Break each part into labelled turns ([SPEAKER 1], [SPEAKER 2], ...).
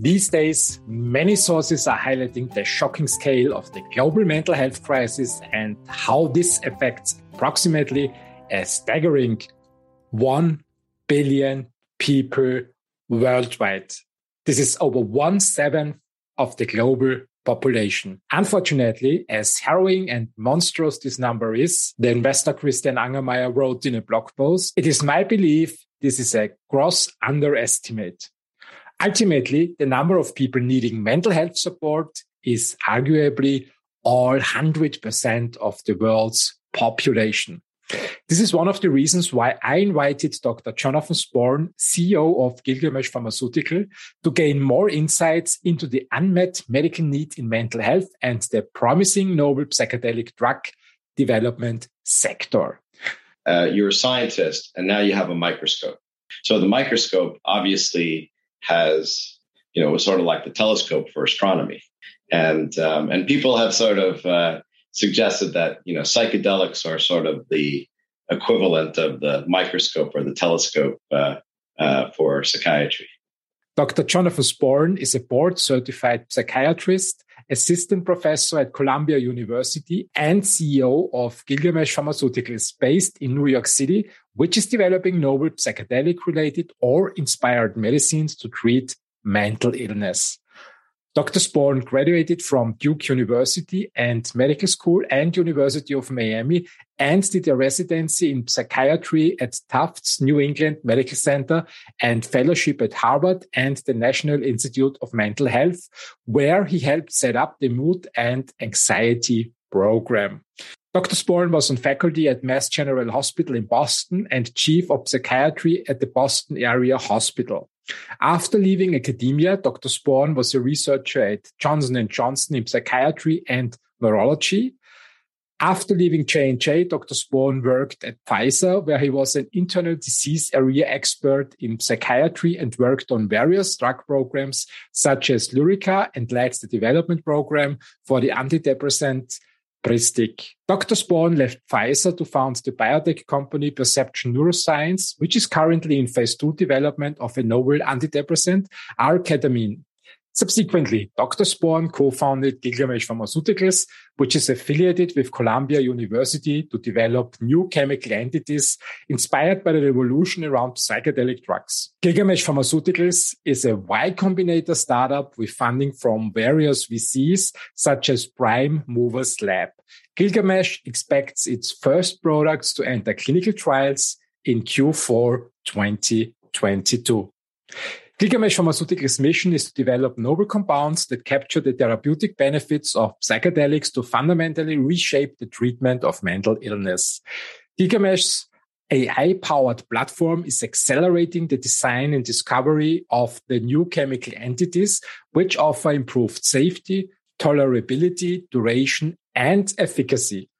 [SPEAKER 1] These days, many sources are highlighting the shocking scale of the global mental health crisis and how this affects approximately a staggering 1 billion people worldwide. This is over one seventh of the global population. Unfortunately, as harrowing and monstrous this number is, the investor Christian Angermayer wrote in a blog post, it is my belief this is a gross underestimate. Ultimately, the number of people needing mental health support is arguably all 100% of the world's population. This is one of the reasons why I invited Dr. Jonathan Sporn, CEO of Gilgamesh Pharmaceutical, to gain more insights into the unmet medical need in mental health and the promising novel psychedelic drug development sector.
[SPEAKER 2] Uh, you're a scientist and now you have a microscope. So the microscope obviously has, you know, was sort of like the telescope for astronomy. And, um, and people have sort of, uh, suggested that you know psychedelics are sort of the equivalent of the microscope or the telescope uh, uh, for psychiatry.
[SPEAKER 1] Dr. Jonathan Sporn is a board certified psychiatrist, assistant professor at Columbia University, and CEO of Gilgamesh Pharmaceuticals based in New York City, which is developing novel psychedelic related or inspired medicines to treat mental illness. Dr. Sporn graduated from Duke University and Medical School and University of Miami and did a residency in psychiatry at Tufts New England Medical Center and fellowship at Harvard and the National Institute of Mental Health, where he helped set up the mood and anxiety program. Dr. Sporn was on faculty at Mass General Hospital in Boston and chief of psychiatry at the Boston Area Hospital. After leaving academia, Dr. Sporn was a researcher at Johnson & Johnson in psychiatry and neurology. After leaving J&J, Dr. Sporn worked at Pfizer, where he was an internal disease area expert in psychiatry and worked on various drug programs such as Lyrica and led the development program for the antidepressant Pristiq. Dr. Sporn left Pfizer to found the biotech company Perception Neuroscience, which is currently in phase two development of a novel antidepressant, R-ketamine. Subsequently, Dr. Sporn co-founded Gilgamesh Pharmaceuticals, which is affiliated with Columbia University to develop new chemical entities inspired by the revolution around psychedelic drugs. Gilgamesh Pharmaceuticals is a Y Combinator startup with funding from various VCs such as Prime Movers Lab. Gilgamesh expects its first products to enter clinical trials in Q4 2022. Gilgamesh Pharmaceuticals' mission is to develop novel compounds that capture the therapeutic benefits of psychedelics to fundamentally reshape the treatment of mental illness. Gilgamesh's AI-powered platform is accelerating the design and discovery of the new chemical entities, which offer improved safety, tolerability, duration, and efficacy.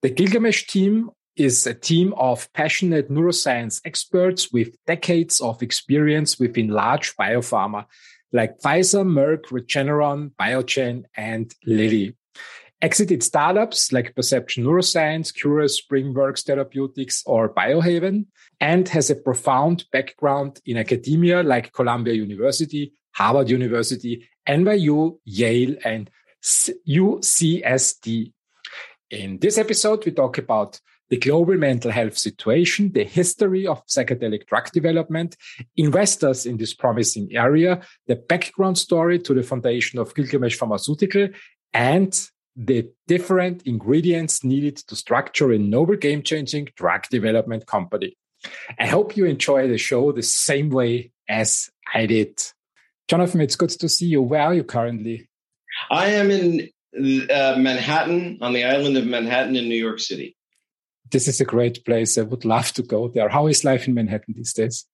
[SPEAKER 1] The Gilgamesh team is a team of passionate neuroscience experts with decades of experience within large biopharma like Pfizer, Merck, Regeneron, Biogen, and Lilly. Exited startups like Perception Neuroscience, Curious, Springworks Therapeutics, or Biohaven, and has a profound background in academia like Columbia University, Harvard University, NYU, Yale, and UCSD. In this episode, we talk about the global mental health situation, the history of psychedelic drug development, investors in this promising area, the background story to the foundation of Gilgamesh Pharmaceutical, and the different ingredients needed to structure a noble game changing drug development company. I hope you enjoy the show the same way as I did. Jonathan, it's good to see you. Where are you currently?
[SPEAKER 2] I am in uh, Manhattan, on the island of Manhattan in New York City
[SPEAKER 1] this is a great place. I would love to go there. How is life in Manhattan these days?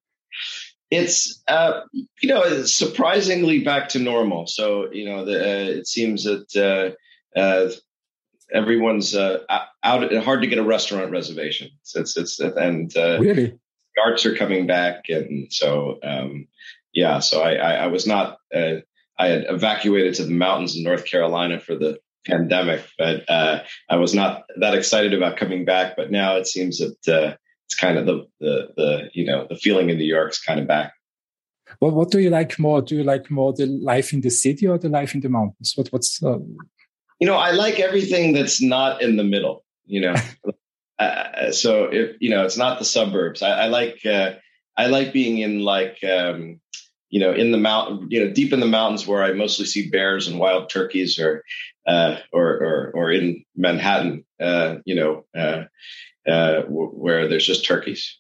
[SPEAKER 2] It's uh, you know surprisingly back to normal. So you know the, uh, it seems that uh, uh everyone's uh, out. Hard to get a restaurant reservation. It's it's, and uh,
[SPEAKER 1] really
[SPEAKER 2] the arts are coming back, and so um, yeah. So I, I, I was not. I had evacuated to the mountains in North Carolina for the pandemic, but uh, I was not that excited about coming back. But now it seems that uh, it's kind of the, the the you know the feeling in New York's kind of back.
[SPEAKER 1] Well, what do you like more? Do you like more the life in the city or the life in the mountains? What, what's uh...
[SPEAKER 2] you know, I like everything that's not in the middle. You know, uh, so if you know, it's not the suburbs. I, I like uh, I like being in like um, you know in the mountain, you know, deep in the mountains where I mostly see bears and wild turkeys, or uh, or, or or in Manhattan, uh, you know, uh, uh, where there's just turkeys.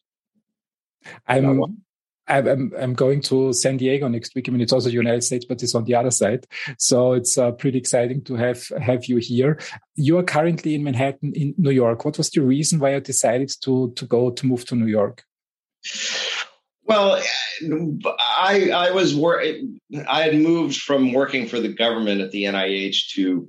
[SPEAKER 1] I'm I'm, I'm going to San Diego next week. I mean, it's also the United States, but it's on the other side. So it's uh, pretty exciting to have have you here. You are currently in Manhattan, in New York. What was the reason why you decided to to go to move to New York?
[SPEAKER 2] Well, I I was wor- I had moved from working for the government at the NIH to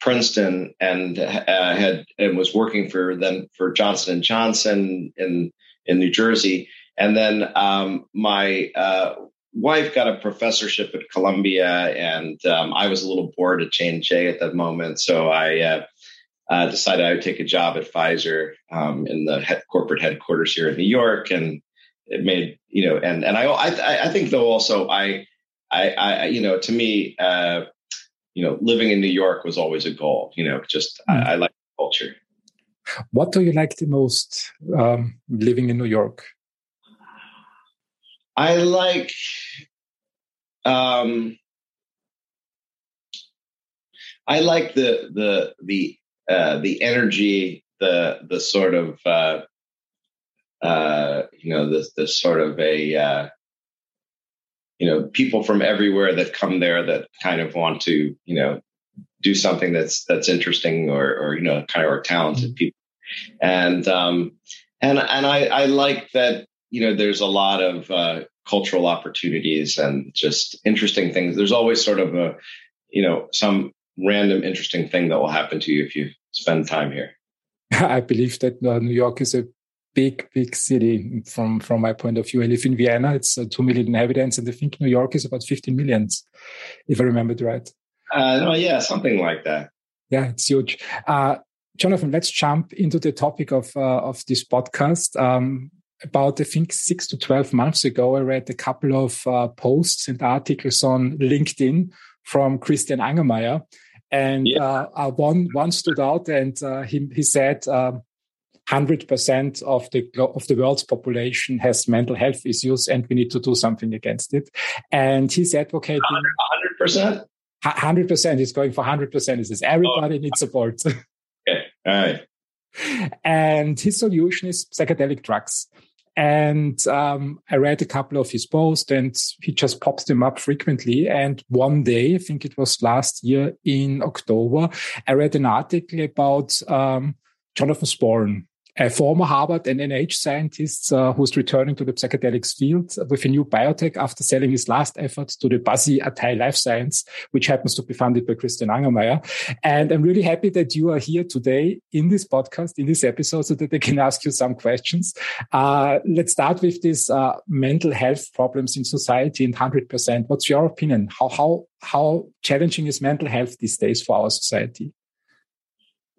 [SPEAKER 2] Princeton and uh, had and was working for then for Johnson and Johnson in in New Jersey. And then um, my uh, wife got a professorship at Columbia, and um, I was a little bored at J and J at that moment, so I uh, uh, decided I would take a job at Pfizer um, in the head, corporate headquarters here in New York, and it made you know, and and I I, I think though also I, I I you know to me uh, you know living in New York was always a goal. You know, just mm. I, hmm. I like culture.
[SPEAKER 1] What do you like the most um, living in New York?
[SPEAKER 2] I like um, I like the the the uh, the energy, the the sort of uh, uh, you know the the sort of a uh, you know people from everywhere that come there that kind of want to you know do something that's that's interesting or or you know kind of are talented mm-hmm. people and um and and I I like that you know, there's a lot of uh, cultural opportunities and just interesting things. There's always sort of a, you know, some random interesting thing that will happen to you if you spend time here.
[SPEAKER 1] I believe that uh, New York is a big, big city from from my point of view. I live in Vienna; it's uh, two million inhabitants, and I think New York is about 15 millions, if I remember it right.
[SPEAKER 2] Uh, no, yeah, something like that.
[SPEAKER 1] Yeah, it's huge. Uh, Jonathan, let's jump into the topic of uh, of this podcast. Um, about I think six to twelve months ago, I read a couple of uh, posts and articles on LinkedIn from Christian Angermayer, and yeah. uh, uh one one stood out, and uh, he he said. Um, hundred percent of the of the world's population has mental health issues, and we need to do something against it. And he's advocating
[SPEAKER 2] hundred percent.
[SPEAKER 1] Hundred percent. He's going for hundred percent. He says everybody oh. needs support.
[SPEAKER 2] okay. All right.
[SPEAKER 1] And his solution is psychedelic drugs. And um, I read a couple of his posts and he just pops them up frequently. And one day, I think it was last year in October, I read an article about um, Jonathan Sporn, a former Harvard and NIH scientist uh, who's returning to the psychedelics field with a new biotech after selling his last efforts to the Buzzy Atai Life Science, which happens to be funded by Christian Angermayer. And I'm really happy that you are here today in this podcast, in this episode, so that I can ask you some questions. Uh, let's start with this uh, mental health problems in society and 100%. What's your opinion? How, how, how challenging is mental health these days for our society?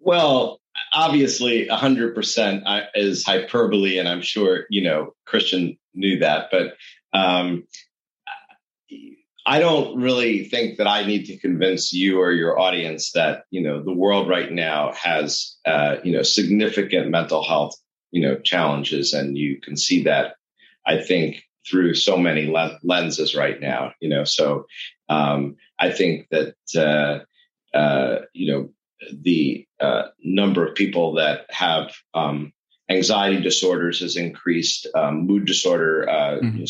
[SPEAKER 2] Well, obviously 100% is hyperbole and i'm sure you know christian knew that but um, i don't really think that i need to convince you or your audience that you know the world right now has uh, you know significant mental health you know challenges and you can see that i think through so many le- lenses right now you know so um, i think that uh, uh, you know the uh, number of people that have um, anxiety disorders has increased. Um, mood disorder, uh, mm-hmm.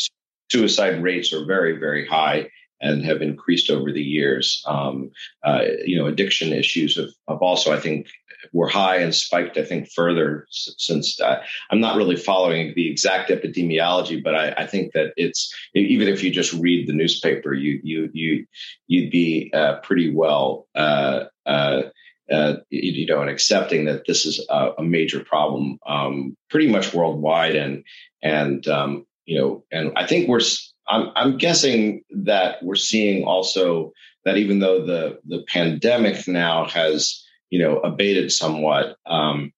[SPEAKER 2] suicide rates are very, very high and have increased over the years. Um, uh, you know, addiction issues have, have, also, I think, were high and spiked. I think further since uh, I'm not really following the exact epidemiology, but I, I, think that it's even if you just read the newspaper, you you you you'd be uh, pretty well uh, you know, and accepting that this is a, a major problem, um, pretty much worldwide, and and um, you know, and I think we're, I'm, I'm guessing that we're seeing also that even though the the pandemic now has you know abated somewhat, um,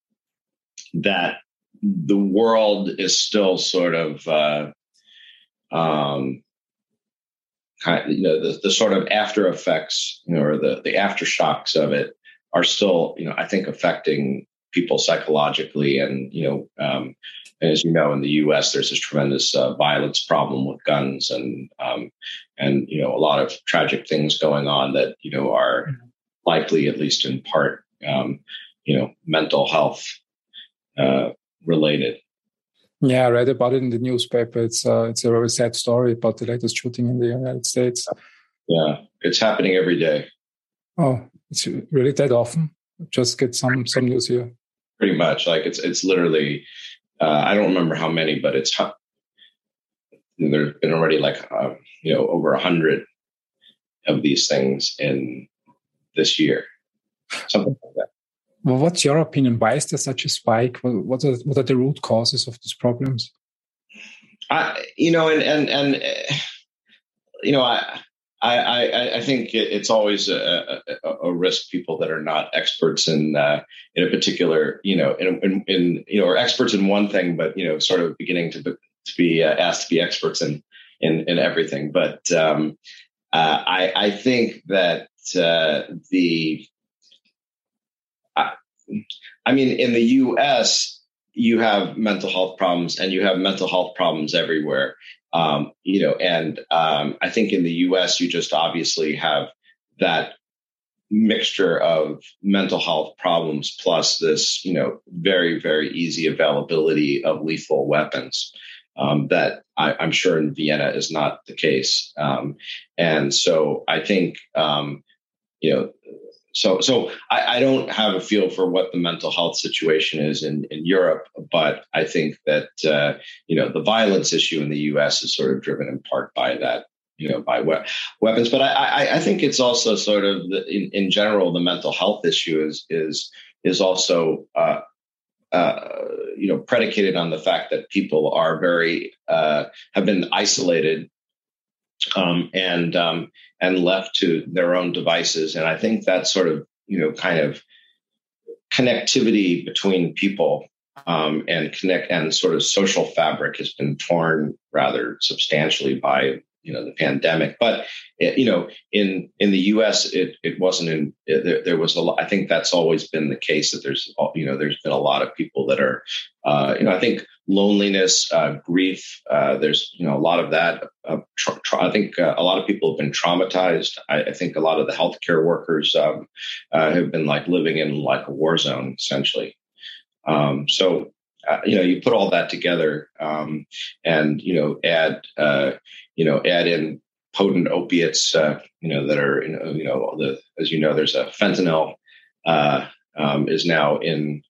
[SPEAKER 2] that the world is still sort of uh, um, kind you know, the, the sort of after effects, you know, or the, the aftershocks of it are still, you know, I think affecting people psychologically. And, you know, um, as you know, in the U.S., there's this tremendous uh, violence problem with guns, and um, and you know a lot of tragic things going on that you know are mm-hmm. likely, at least in part, um, you know, mental health uh, related.
[SPEAKER 1] Yeah, I read about it in the newspaper. It's uh, it's a very sad story about the latest shooting in the United States.
[SPEAKER 2] Yeah, it's happening every day.
[SPEAKER 1] Oh, it's really that often. Just get some some news here.
[SPEAKER 2] Pretty much, like it's it's literally. Uh, I don't remember how many, but it's there's been already like uh, you know over a hundred of these things in this year, something like that.
[SPEAKER 1] Well, what's your opinion? Why is there such a spike? What are, what are the root causes of these problems?
[SPEAKER 2] I, you know, and and and uh, you know, I I I, think it's always a, a, a, risk. People that are not experts in uh, in a particular, you know, in, in, in you know, or experts in one thing, but you know, sort of beginning to be, to be uh, asked to be experts in in in everything. But um, uh, I I think that uh, the I mean, in the US, you have mental health problems and you have mental health problems everywhere. Um, you know, and um, I think in the US, you just obviously have that mixture of mental health problems plus this, you know, very, very easy availability of lethal weapons. Um, that I, am sure in Vienna is not the case. Um, and so I think, um, you know, so so I, I, don't have a feel for what the mental health situation is in, in Europe, but I think that uh, you know the violence issue in the U.S. is sort of driven in part by that you know by we- weapons. But I, I, think it's also sort of the, in, in general the mental health issue is is is also uh, uh, you know predicated on the fact that people are very uh, have been isolated um, and um, and left to their own devices. And I think that sort of you know kind of connectivity between people um, and connect and sort of social fabric has been torn rather substantially by you know the pandemic. But you know in in the us it it wasn't in there, there, was a lot i think that's always been the case that there's you know there's been a lot of people that are uh, you know i think loneliness uh, grief uh, there's you know a lot of that uh, tra- tra- i think uh, a lot of people have been traumatized. I, I think a lot of the healthcare workers um, uh, have been like living in like a war zone essentially. Um, so uh, you know, you put all that together, um, and you know, add uh, you know, add in potent opiates, uh, you know, that are you know, you know, the as you know, there's a fentanyl uh, um, is now in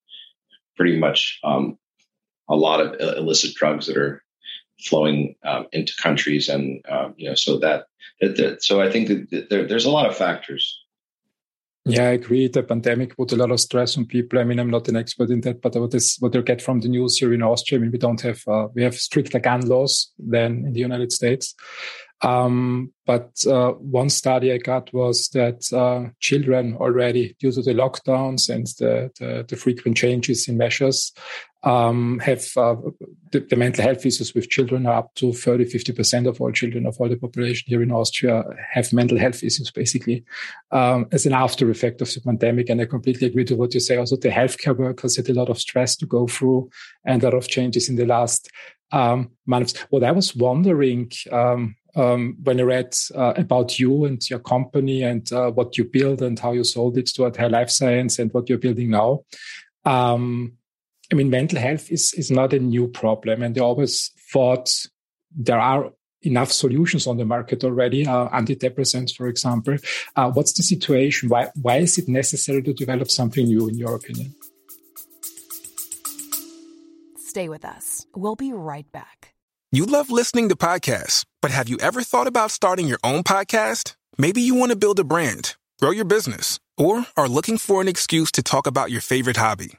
[SPEAKER 2] pretty much um, a lot of illicit drugs that are flowing um, into countries, and um, you know, so that, that, that so I think that there, there's a lot of factors
[SPEAKER 1] yeah, I agree. The pandemic put a lot of stress on people. I mean, I'm not an expert in that, but what is what you get from the news here in Austria? I mean, we don't have uh, we have stricter gun laws than in the United States. Um, but uh, one study I got was that uh, children already, due to the lockdowns and the, the, the frequent changes in measures, um, have uh, the, the, mental health issues with children are up to 30, 50% of all children of all the population here in Austria have mental health issues, basically, um, as an after effect of the pandemic. And I completely agree to what you say. Also, the healthcare workers had a lot of stress to go through and a lot of changes in the last um, months. What I was wondering, um, um, when I read uh, about you and your company and uh, what you build and how you sold it to Atai Life Science and what you're building now. Um, I mean, mental health is, is not a new problem. And I always thought there are enough solutions on the market already, uh, antidepressants, for example. Uh, what's the situation? Why, why is it necessary to develop something new, in your opinion?
[SPEAKER 3] Stay with us. We'll be right back.
[SPEAKER 4] You love listening to podcasts, but have you ever thought about starting your own podcast? Maybe you want to build a brand, grow your business, or are looking for an excuse to talk about your favorite hobby.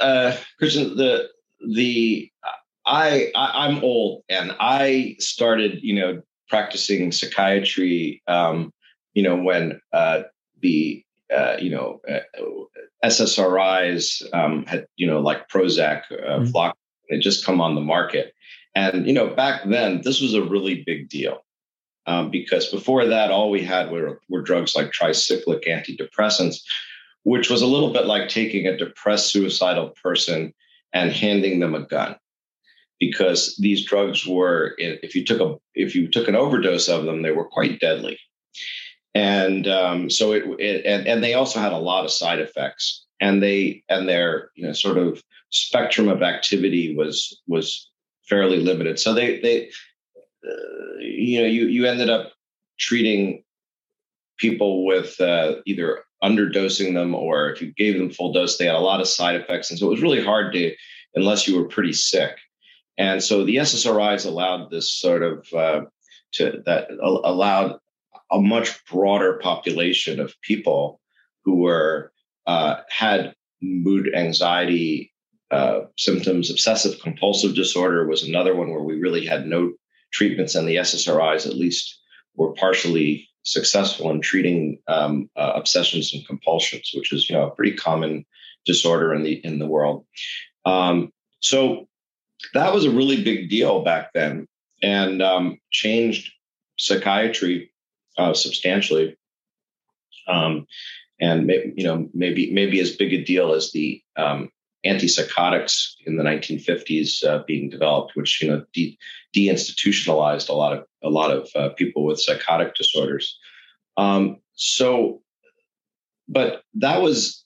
[SPEAKER 2] uh, Christian, the the I, I am old, and I started, you know, practicing psychiatry, um, you know, when uh, the uh, you know uh, SSRIs um, had, you know, like Prozac, uh, mm-hmm. Flock, had just come on the market, and you know, back then this was a really big deal. Um, because before that, all we had were, were drugs like tricyclic antidepressants, which was a little bit like taking a depressed suicidal person and handing them a gun. Because these drugs were if you took a if you took an overdose of them they were quite deadly. And um, so it, it, and, and they also had a lot of side effects. And they and their you know sort of spectrum of activity was was fairly limited. So they they uh, you know you you ended up treating people with uh, either underdosing them or if you gave them full dose they had a lot of side effects and so it was really hard to unless you were pretty sick and so the SSRIs allowed this sort of uh, to that allowed a much broader population of people who were uh, had mood anxiety uh, symptoms. Obsessive compulsive disorder was another one where we really had no treatments, and the SSRIs at least were partially successful in treating um, uh, obsessions and compulsions, which is you know a pretty common disorder in the in the world. Um, so that was a really big deal back then and um, changed psychiatry uh, substantially. Um, and maybe, you know, maybe maybe as big a deal as the um, antipsychotics in the 1950s uh, being developed, which you know de- deinstitutionalized a lot of a lot of uh, people with psychotic disorders. Um, so, but that was,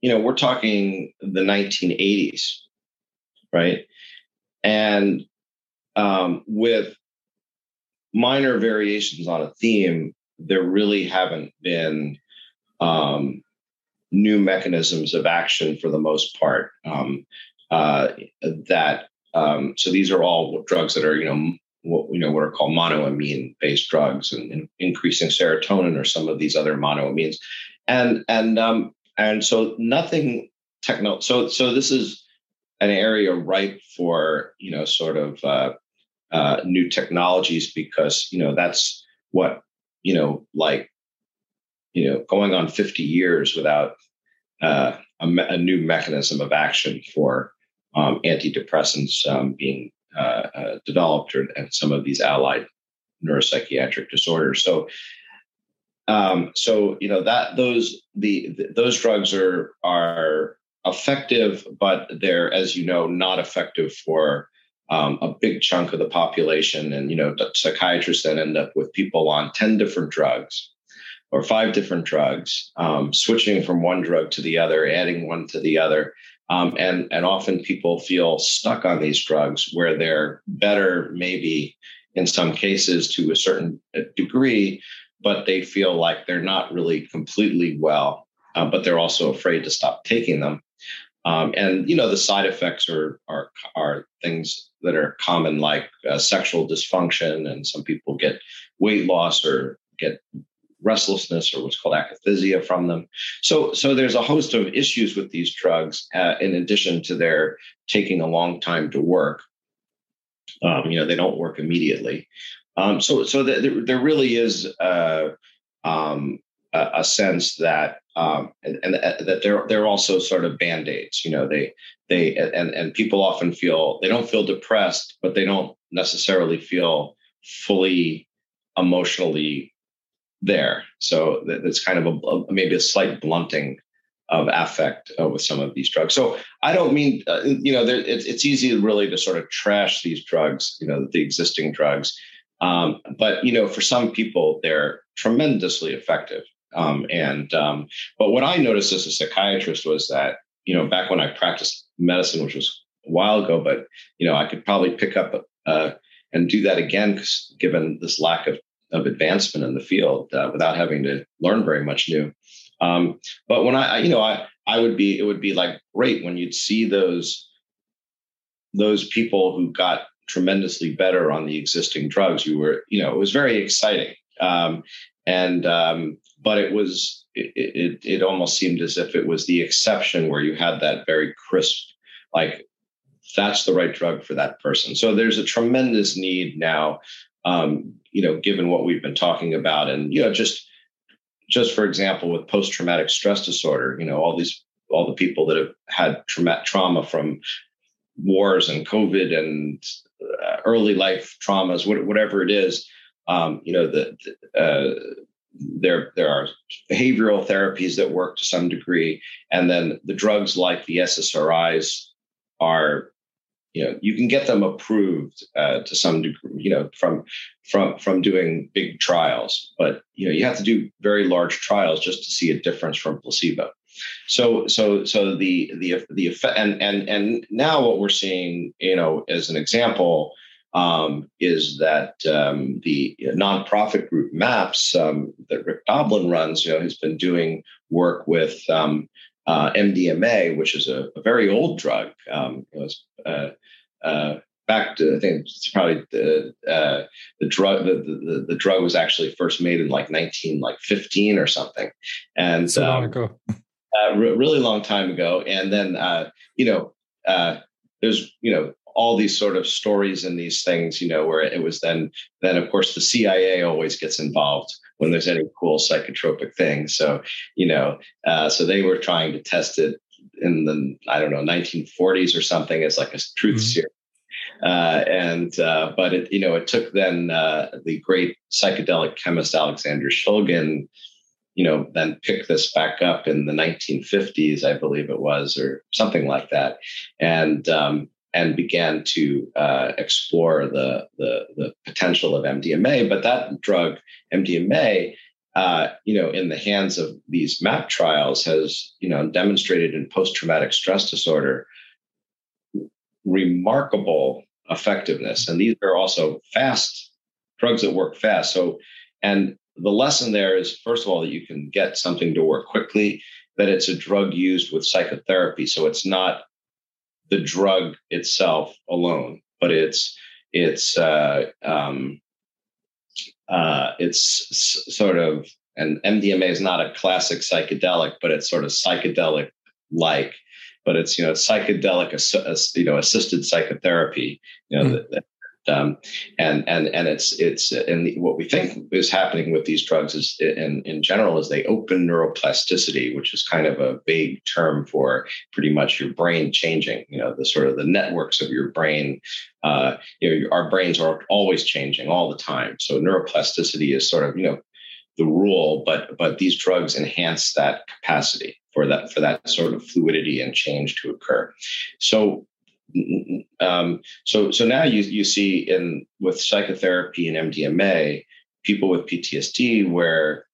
[SPEAKER 2] you know, we're talking the 1980s, right? And um, with minor variations on a theme, there really haven't been um, new mechanisms of action for the most part. Um, uh, that um, so these are all drugs that are you know what you know what are called monoamine based drugs and, and, increasing serotonin or some of these other monoamines, and and um, and so nothing techno. So so this is an area ripe for you know sort of uh, uh, new technologies because you know that's what you know like you know going on 50 years without uh, a, me- a, new mechanism of action for um, antidepressants um, being uh, uh, developed or, and some of these allied neuropsychiatric disorders so um, so you know that those the, the those drugs are are effective, but they're, as you know, not effective for um, a big chunk of the population. And, you know, psychiatrists then end up with people on 10 different drugs or five different drugs, um, switching from one drug to the other, adding one to the other. Um, and, and often people feel stuck on these drugs where they're better, maybe in some cases to a certain degree, but they feel like they're not really completely well, uh, but they're also afraid to stop taking them. Um, and you know the side effects are are are things that are common like uh, sexual dysfunction, and some people get weight loss or get restlessness or what's called akathisia from them. So so there's a host of issues with these drugs uh, in addition to their taking a long time to work. Um, you know they don't work immediately. Um, so so there, there really is uh, um, a, a sense that um, and, and, uh, that they're they're also sort of band aids. You know, they they and and people often feel they don't feel depressed, but they don't necessarily feel fully emotionally there. So that's kind of a, maybe a slight blunting of affect uh, with some of these drugs. So I don't mean uh, you know it's it's easy really to sort of trash these drugs, you know, the existing drugs. Um, but you know, for some people, they're tremendously effective. Um, and um, but what I noticed as a psychiatrist was that you know back when I practiced medicine, which was a while ago, but you know I could probably pick up uh, and do that again, because given this lack of of advancement in the field uh, without having to learn very much new. Um, but when I, you know, I I would be it would be like great when you'd see those those people who got tremendously better on the existing drugs. You were, you know, it was very exciting. Um, and um, but it was it, it it almost seemed as if it was the exception where you had that very crisp like that's the right drug for that person. So there's a tremendous need now, um, you know, given what we've been talking about, and you know, just just for example, with post traumatic stress disorder, you know, all these all the people that have had trauma trauma from wars and COVID and uh, early life traumas, whatever it is, um, you know, the, the uh, there there are behavioral therapies that work to some degree, and then the drugs like the SSRIs are you know you can get them approved uh, to some degree you know from from from doing big trials but you know you have to do very large trials just to see a difference from placebo. So so so the the the effect and and and now what we're seeing you know as an example um, is that um, the nonprofit group MAPS um, that Rick Doblin runs, you know, has been doing work with um, uh, MDMA, which is a, a very old drug. Um, it was uh, uh, back to I think it's probably the uh, the drug the, the, the drug was actually first made in like nineteen like fifteen or something, and
[SPEAKER 1] so long um, ago,
[SPEAKER 2] uh, re- really long time ago. And then uh, you know uh, there's you know all these sort of stories and these things you know where it was then then of course the CIA always gets involved when there's any cool psychotropic thing. So you know uh, so they were trying to test it in the I don't know 1940s or something as like a truth mm-hmm. serum. Uh, and uh, but it you know it took then uh, the great psychedelic chemist Alexander Shulgin, you know, then pick this back up in the 1950s, I believe it was, or something like that, and um, and began to uh, explore the, the the potential of MDMA. But that drug, MDMA, uh, you know, in the hands of these MAP trials has, you know, demonstrated in post-traumatic stress disorder remarkable effectiveness. And these are also fast drugs that work fast. So, and the lesson there is, first of all, that you can get something to work quickly, that it's a drug used with psychotherapy. So it's not the drug itself alone, but it's, it's, uh, um, uh, it's sort of, and MDMA is not a classic psychedelic, but it's sort of psychedelic like. But it's you know psychedelic, you know, assisted psychotherapy. You know, mm. that, um, and and and it's it's and what we think is happening with these drugs is in in general is they open neuroplasticity, which is kind of a vague term for pretty much your brain changing. You know, the sort of the networks of your brain. Uh, you know, our brains are always changing all the time. So neuroplasticity is sort of you know the rule, but but these drugs enhance that capacity for that for that sort of fluidity and change to occur. So um, so so now you you see in with psychotherapy and MDMA people with PTSD where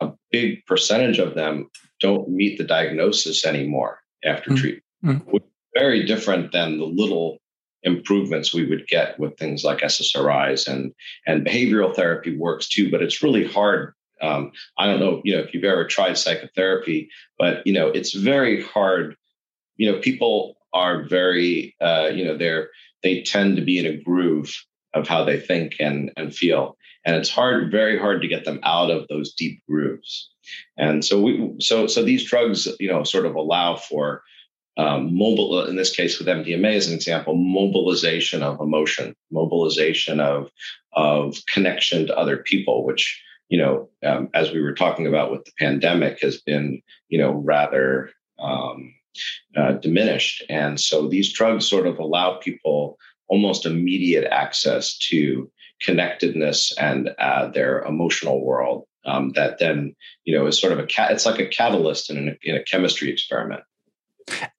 [SPEAKER 2] a big percentage of them don't meet the diagnosis anymore after mm-hmm. treatment. Mm-hmm. Very different than the little improvements we would get with things like SSRIs and and behavioral therapy works too, but it's really hard. Um, I don't know, you know, if you've ever tried psychotherapy, but you know, it's very hard. You know, people are very, uh, you know, they're they tend to be in a groove of how they think and and feel, and it's hard, very hard to get them out of those deep grooves. And so we, so so these drugs, you know, sort of allow for um, mobile. In this case, with MDMA as an example, mobilization of emotion, mobilization of of connection to other people, which you know, um, as we were talking about with the pandemic, has been you know rather um, uh, diminished. And so these drugs sort of allow people almost immediate access to connectedness and uh, their emotional world um, that then you know is sort of a cat it's like a catalyst in a, in a chemistry experiment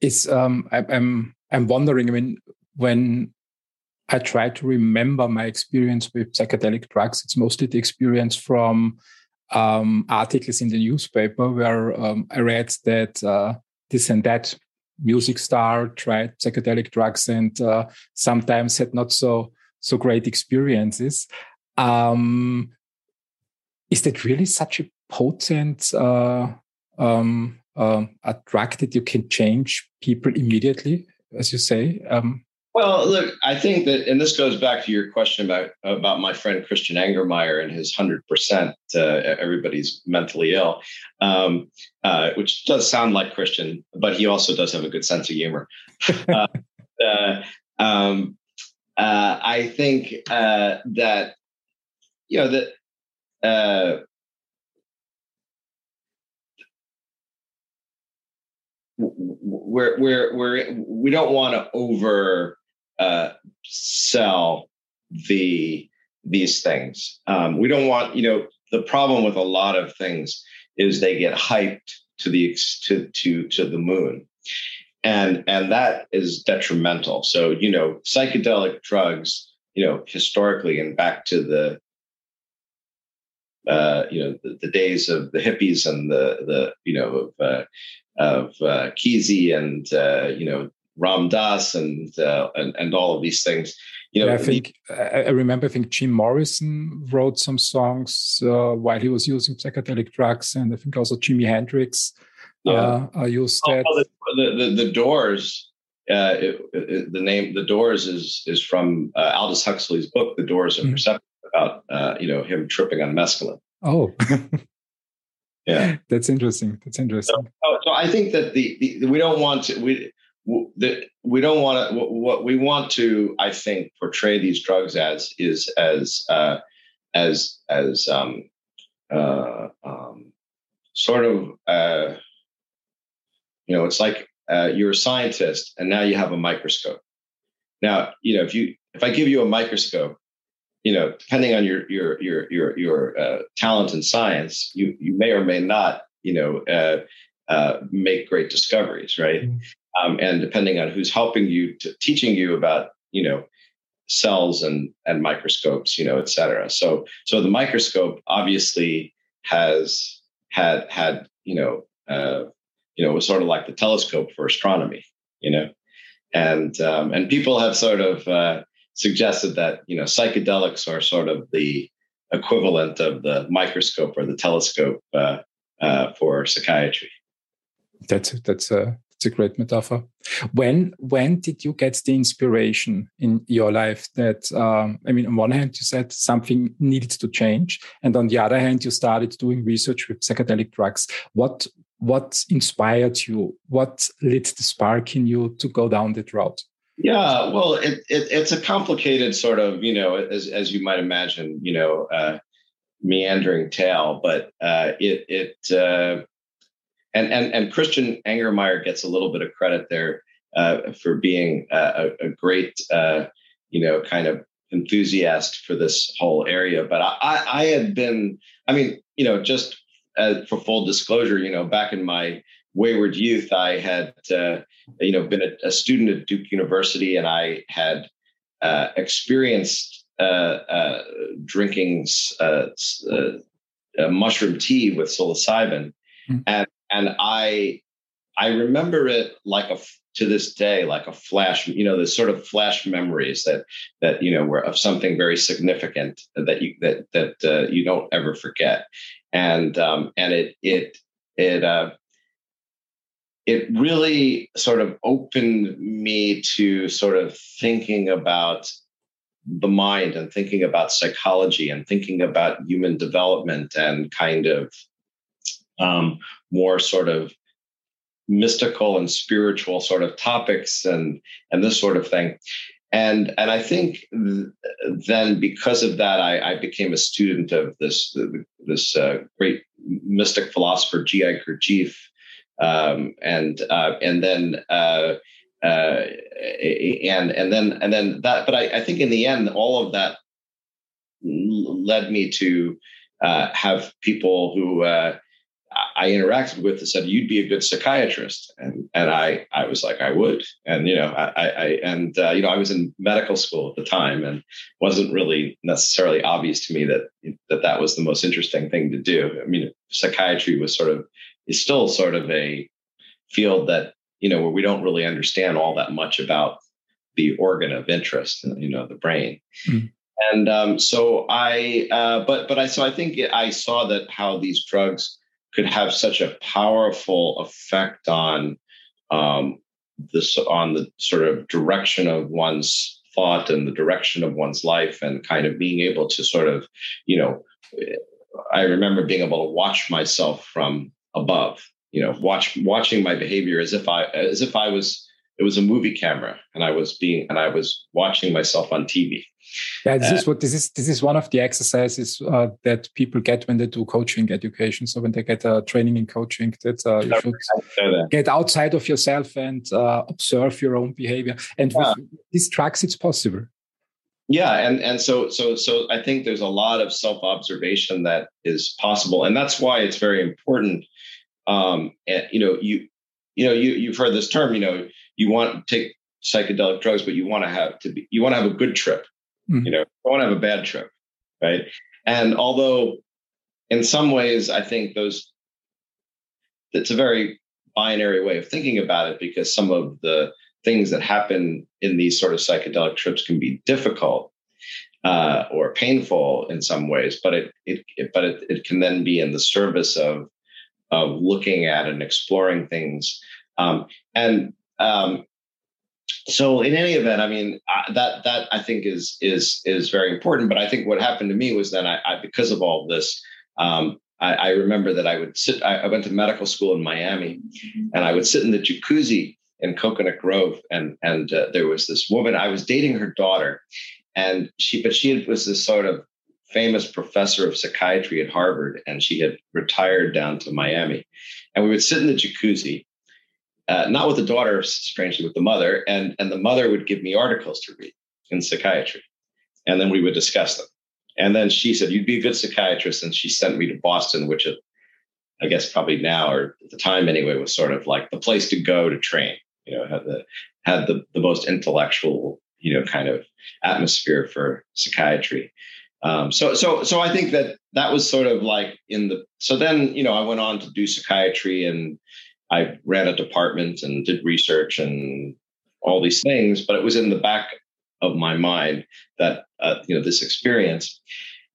[SPEAKER 1] it's um I, i'm i'm wondering i mean when i try to remember my experience with psychedelic drugs it's mostly the experience from um, articles in the newspaper where um, i read that uh, this and that music star tried psychedelic drugs and uh, sometimes had not so so great experiences. Um, is that really such a potent uh, um, uh, a drug that you can change people immediately, as you say? Um,
[SPEAKER 2] Well, look, I think that, and this goes back to your question about about my friend Christian Angermayer and his hundred percent. Uh, everybody's mentally ill, um, uh, which does sound like Christian, but he also does have a good sense of humor. uh, uh um, uh, I think uh, that you know that we're we're we're we don't want to over uh, sell the these things. Um, we don't want you know the problem with a lot of things is they get hyped to the to to to the moon, and and that is detrimental. So you know psychedelic drugs, you know historically and back to the uh, you know the, the, days of the hippies and the the you know of uh, of uh, Kesey and uh, you know Ram Dass and, uh, and and all of these things. You know,
[SPEAKER 1] yeah, I think I remember. I think Jim Morrison wrote some songs uh, while he was using psychedelic drugs, and I think also Jimi Hendrix yeah. uh, used oh, that.
[SPEAKER 2] Oh, the, the, the Doors. Uh, it, it, the name the Doors is is from uh, Aldous Huxley's book, The Doors of mm-hmm. Perception, about uh, you know him tripping on mescaline.
[SPEAKER 1] Oh.
[SPEAKER 2] yeah,
[SPEAKER 1] that's interesting. That's interesting.
[SPEAKER 2] So, so I think that the, the we don't want to we that we don't want to what we want to i think portray these drugs as is as uh, as as um, uh, um, sort of uh, you know it's like uh, you're a scientist and now you have a microscope now you know if you if i give you a microscope you know depending on your your your your your uh, talent in science you you may or may not you know uh, uh, make great discoveries, right? Mm-hmm. Um, and depending on who's helping you, teaching you about, you know, cells and and microscopes, you know, et cetera. So so the microscope obviously has had had you know uh, you know was sort of like the telescope for astronomy, you know, and um, and people have sort of uh, suggested that you know psychedelics are sort of the equivalent of the microscope or the telescope uh, uh for psychiatry.
[SPEAKER 1] That's that's a that's a great metaphor. When when did you get the inspiration in your life that um, I mean, on one hand you said something needed to change, and on the other hand you started doing research with psychedelic drugs. What what inspired you? What lit the spark in you to go down that route?
[SPEAKER 2] Yeah, well, it, it, it's a complicated sort of, you know, as as you might imagine, you know, uh, meandering tale, but uh, it it uh, and and and Christian Angermayer gets a little bit of credit there uh, for being a, a great uh, you know kind of enthusiast for this whole area. But I, I had been, I mean, you know, just uh, for full disclosure, you know, back in my wayward youth, I had uh, you know been a, a, student at Duke University, and I had uh, experienced uh, drinking mushroom tea with psilocybin. Mm. And and I I remember it like a to this day like a flash you know the sort of flash memories that that you know were of something very significant that you that that uh, you don't ever forget. And um and it it it uh it really sort of opened me to sort of thinking about the mind and thinking about psychology and thinking about human development and kind of um, more sort of mystical and spiritual sort of topics and and this sort of thing and and i think th- then because of that I, I, became a student of this this uh, great mystic philosopher G.I. Gurdjieff um, and uh, and then uh, uh, and and then and then that but I, I think in the end all of that led me to uh, have people who uh, I interacted with and said, "You'd be a good psychiatrist," and and I I was like, "I would," and you know, I, I and uh, you know, I was in medical school at the time, and wasn't really necessarily obvious to me that that that was the most interesting thing to do. I mean, psychiatry was sort of is still sort of a field that you know where we don't really understand all that much about the organ of interest, you know, the brain. Mm. And um, so I, uh, but but I so I think I saw that how these drugs could have such a powerful effect on um, this on the sort of direction of one's thought and the direction of one's life and kind of being able to sort of you know i remember being able to watch myself from above you know watch watching my behavior as if i as if i was it was a movie camera and i was being and i was watching myself on tv
[SPEAKER 1] yeah, this uh, is what this is. This is one of the exercises uh, that people get when they do coaching education. So when they get a training in coaching, that uh, you should get outside of yourself and uh, observe your own behavior. And yeah. with these tracks, it's possible.
[SPEAKER 2] Yeah, and and so so so I think there's a lot of self observation that is possible, and that's why it's very important. Um, and you know, you you know, you you've heard this term. You know, you want to take psychedelic drugs, but you want to have to be you want to have a good trip Mm-hmm. You know, don't want to have a bad trip, right? And although in some ways I think those it's a very binary way of thinking about it because some of the things that happen in these sort of psychedelic trips can be difficult uh, or painful in some ways, but it, it, it but it, it, can then be in the service of of looking at and exploring things. Um, and um, so in any event, I mean uh, that that I think is is is very important. But I think what happened to me was that I, I because of all of this, um, I, I, remember that I would sit. I, I, went to medical school in Miami, and I would sit in the jacuzzi in Coconut Grove, and and uh, there was this woman. I was dating her daughter, and she but she was this sort of famous professor of psychiatry at Harvard, and she had retired down to Miami, and we would sit in the jacuzzi uh, not with the daughter, strangely, with the mother. And, and the mother would give me articles to read in psychiatry. And then we would discuss them. And then she said, You'd be a good psychiatrist. And she sent me to Boston, which it, I guess probably now or at the time anyway was sort of like the place to go to train. You know, had the had the, the most intellectual, you know, kind of atmosphere for psychiatry. Um, so so so I think that that was sort of like in the so then you know I went on to do psychiatry and I ran a department and did research and all these things, but it was in the back of my mind that uh, you know this experience,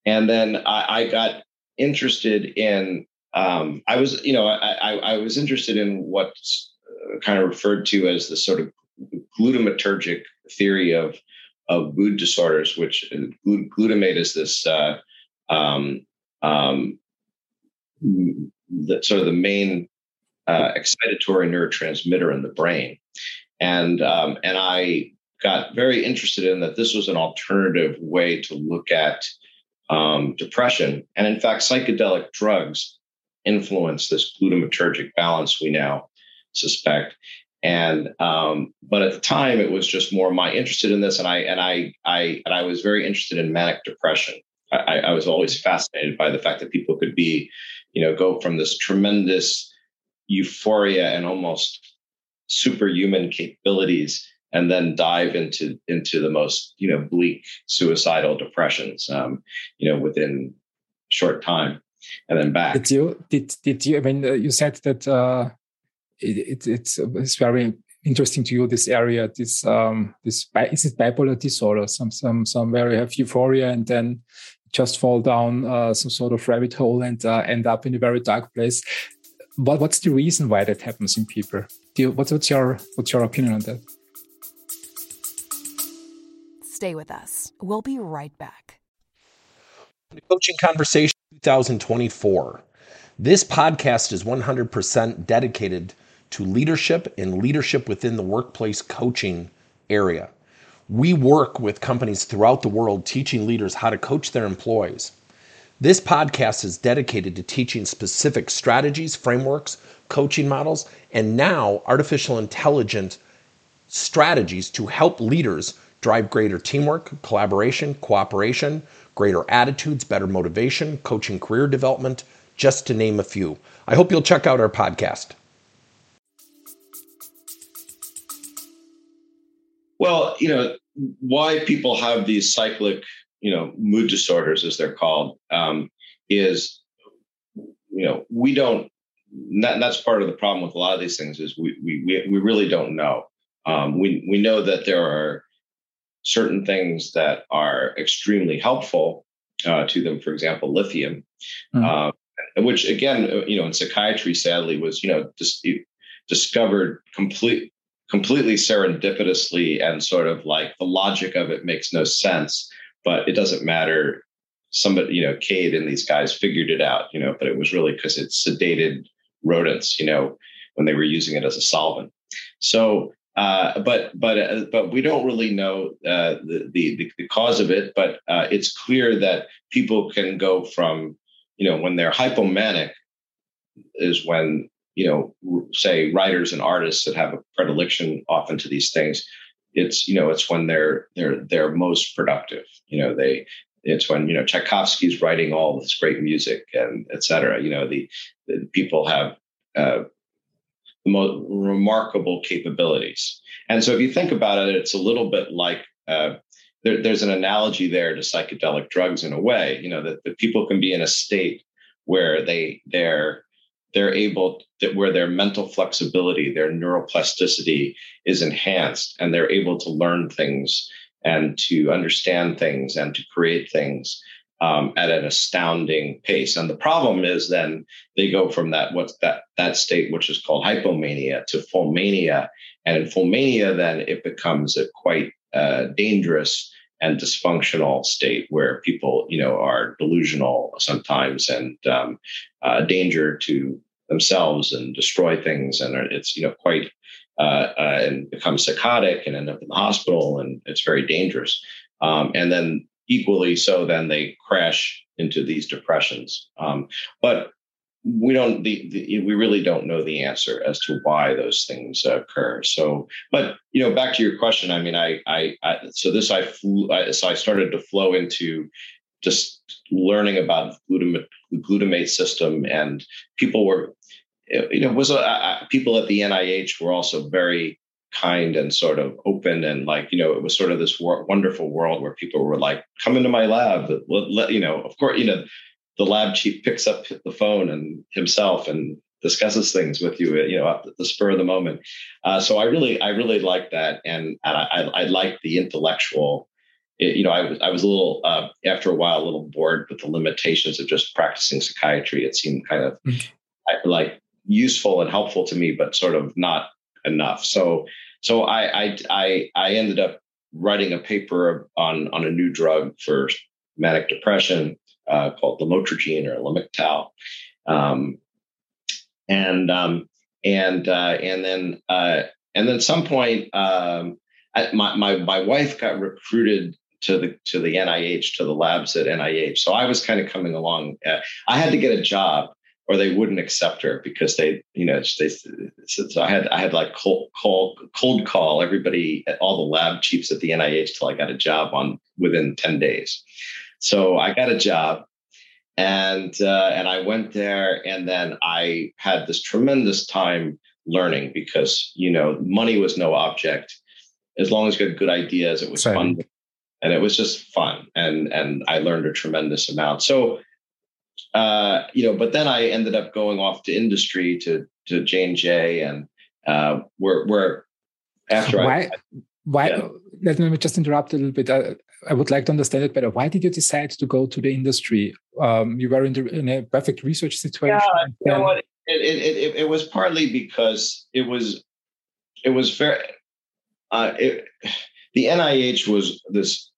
[SPEAKER 2] and then I, I got interested in. Um, I was, you know, I, I was interested in what's uh, kind of referred to as the sort of glutamatergic theory of of mood disorders, which uh, glutamate is this uh, um, um, the sort of the main uh, excitatory neurotransmitter in the brain. And, um, and I got very interested in that this was an alternative way to look at um, depression. And in fact, psychedelic drugs influence this glutamatergic balance we now suspect. And um, but at the time, it was just more my interested in this, and I and I I and I was very interested in manic depression. I, I was always fascinated by the fact that people could be, you know, go from this tremendous euphoria and almost superhuman capabilities and then dive into into the most you know bleak suicidal depressions um, you know within short time and then back.
[SPEAKER 1] Did you did did you i mean uh, you said that uh it, it, it's it's very interesting to you this area this um this is it bipolar disorder? Some some some you have euphoria and then just fall down uh, some sort of rabbit hole and uh, end up in a very dark place what, what's the reason why that happens in people? You, what's, what's your what's your opinion on that?
[SPEAKER 3] Stay with us. We'll be right back.
[SPEAKER 5] Coaching Conversation 2024. This podcast is 100% dedicated to leadership and leadership within the workplace coaching area. We work with companies throughout the world teaching leaders how to coach their employees. This podcast is dedicated to teaching specific strategies, frameworks, coaching models, and now artificial intelligence strategies to help leaders drive greater teamwork, collaboration, cooperation, greater attitudes, better motivation, coaching career development, just to name a few. I hope you'll check out our podcast.
[SPEAKER 2] Well, you know, why people have these cyclic you know mood disorders as they're called um, is you know we don't that, that's part of the problem with a lot of these things is we we we really don't know um, we we know that there are certain things that are extremely helpful uh, to them for example lithium mm-hmm. uh, which again uh, you know in psychiatry sadly was you know dis- discovered complete completely serendipitously and sort of like the logic of it makes no sense, but it doesn't matter. Somebody, you know, Cade and these guys figured it out, you know, but it was really because it sedated rodents, you know, when they were using it as a solvent. So, uh, but but uh, but we don't really know uh, the, the the cause of it. But uh, it's clear that people can go from, you know, when they're hypomanic, is when you know, say writers and artists that have a predilection often to these things. It's you know, it's when they're they're they're most productive. You know, they it's when you know Tchaikovsky's writing all this great music and et cetera. You know, the, the people have uh, the most remarkable capabilities. And so, if you think about it, it's a little bit like uh, there, there's an analogy there to psychedelic drugs in a way. You know that, that people can be in a state where they they're they're able that where their mental flexibility, their neuroplasticity is enhanced, and they're able to learn things and to understand things and to create things um, at an astounding pace. And the problem is then they go from that what's that that state which is called hypomania to full mania, and in full mania, then it becomes a quite uh, dangerous and dysfunctional state where people, you know, are delusional sometimes and um, uh, danger to themselves and destroy things, and it's you know quite uh, uh, and become psychotic and end up in the hospital, and it's very dangerous. Um, and then equally so, then they crash into these depressions. Um, but we don't the, the, we really don't know the answer as to why those things occur so but you know back to your question i mean i i, I so this i flew I, so i started to flow into just learning about glutamate the glutamate system and people were you know was a, people at the nih were also very kind and sort of open and like you know it was sort of this wonderful world where people were like come into my lab let, let, you know of course you know the lab chief picks up the phone and himself and discusses things with you, you know, at the spur of the moment. Uh, so I really, I really like that, and, and I, I, I like the intellectual. you know, I was I was a little uh, after a while a little bored with the limitations of just practicing psychiatry. It seemed kind of mm-hmm. like useful and helpful to me, but sort of not enough. So so I I I, I ended up writing a paper on on a new drug for manic depression uh, called lamotrigine or lamictal. Um, and um, and uh, and then uh, and then some point, um, my, my my wife got recruited to the to the NIH to the labs at NIH. So I was kind of coming along. Uh, I had to get a job, or they wouldn't accept her because they, you know, they. So I had I had like cold call cold call everybody, all the lab chiefs at the NIH till I got a job on within ten days. So I got a job and uh, and I went there, and then I had this tremendous time learning because you know money was no object. As long as you had good ideas, it was Same. fun, and it was just fun, and and I learned a tremendous amount. So, uh, you know, but then I ended up going off to industry to to J and J, and uh, where where after
[SPEAKER 1] why I, why yeah. let me just interrupt a little bit. Uh, I would like to understand it better. Why did you decide to go to the industry? Um, you were in, the, in, a perfect research situation.
[SPEAKER 2] Yeah, you know what? It, it, it, it, was partly because it was it was very uh, it, the NIH was this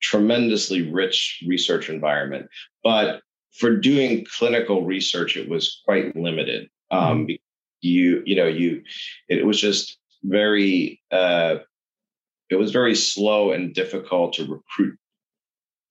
[SPEAKER 2] tremendously rich research environment, but for doing clinical research, it was quite limited. Um, mm-hmm. You you know you it was just very uh, it was very slow and difficult to recruit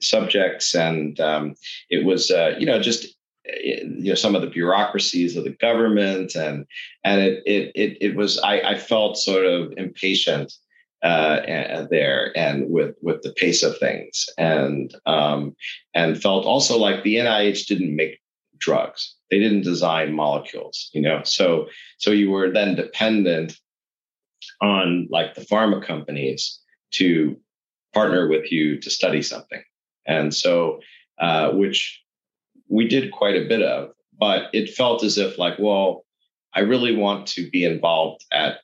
[SPEAKER 2] subjects, and um, it was uh, you know just eh, you know some of the bureaucracies of the government, and and it it it, it was I, I felt sort of impatient uh, there and with with the pace of things, and um, and felt also like the NIH didn't make drugs; they didn't design molecules, you know. So so you were then dependent on like the pharma companies to partner with you to study something. And so, uh, which we did quite a bit of, but it felt as if like, well, I really want to be involved at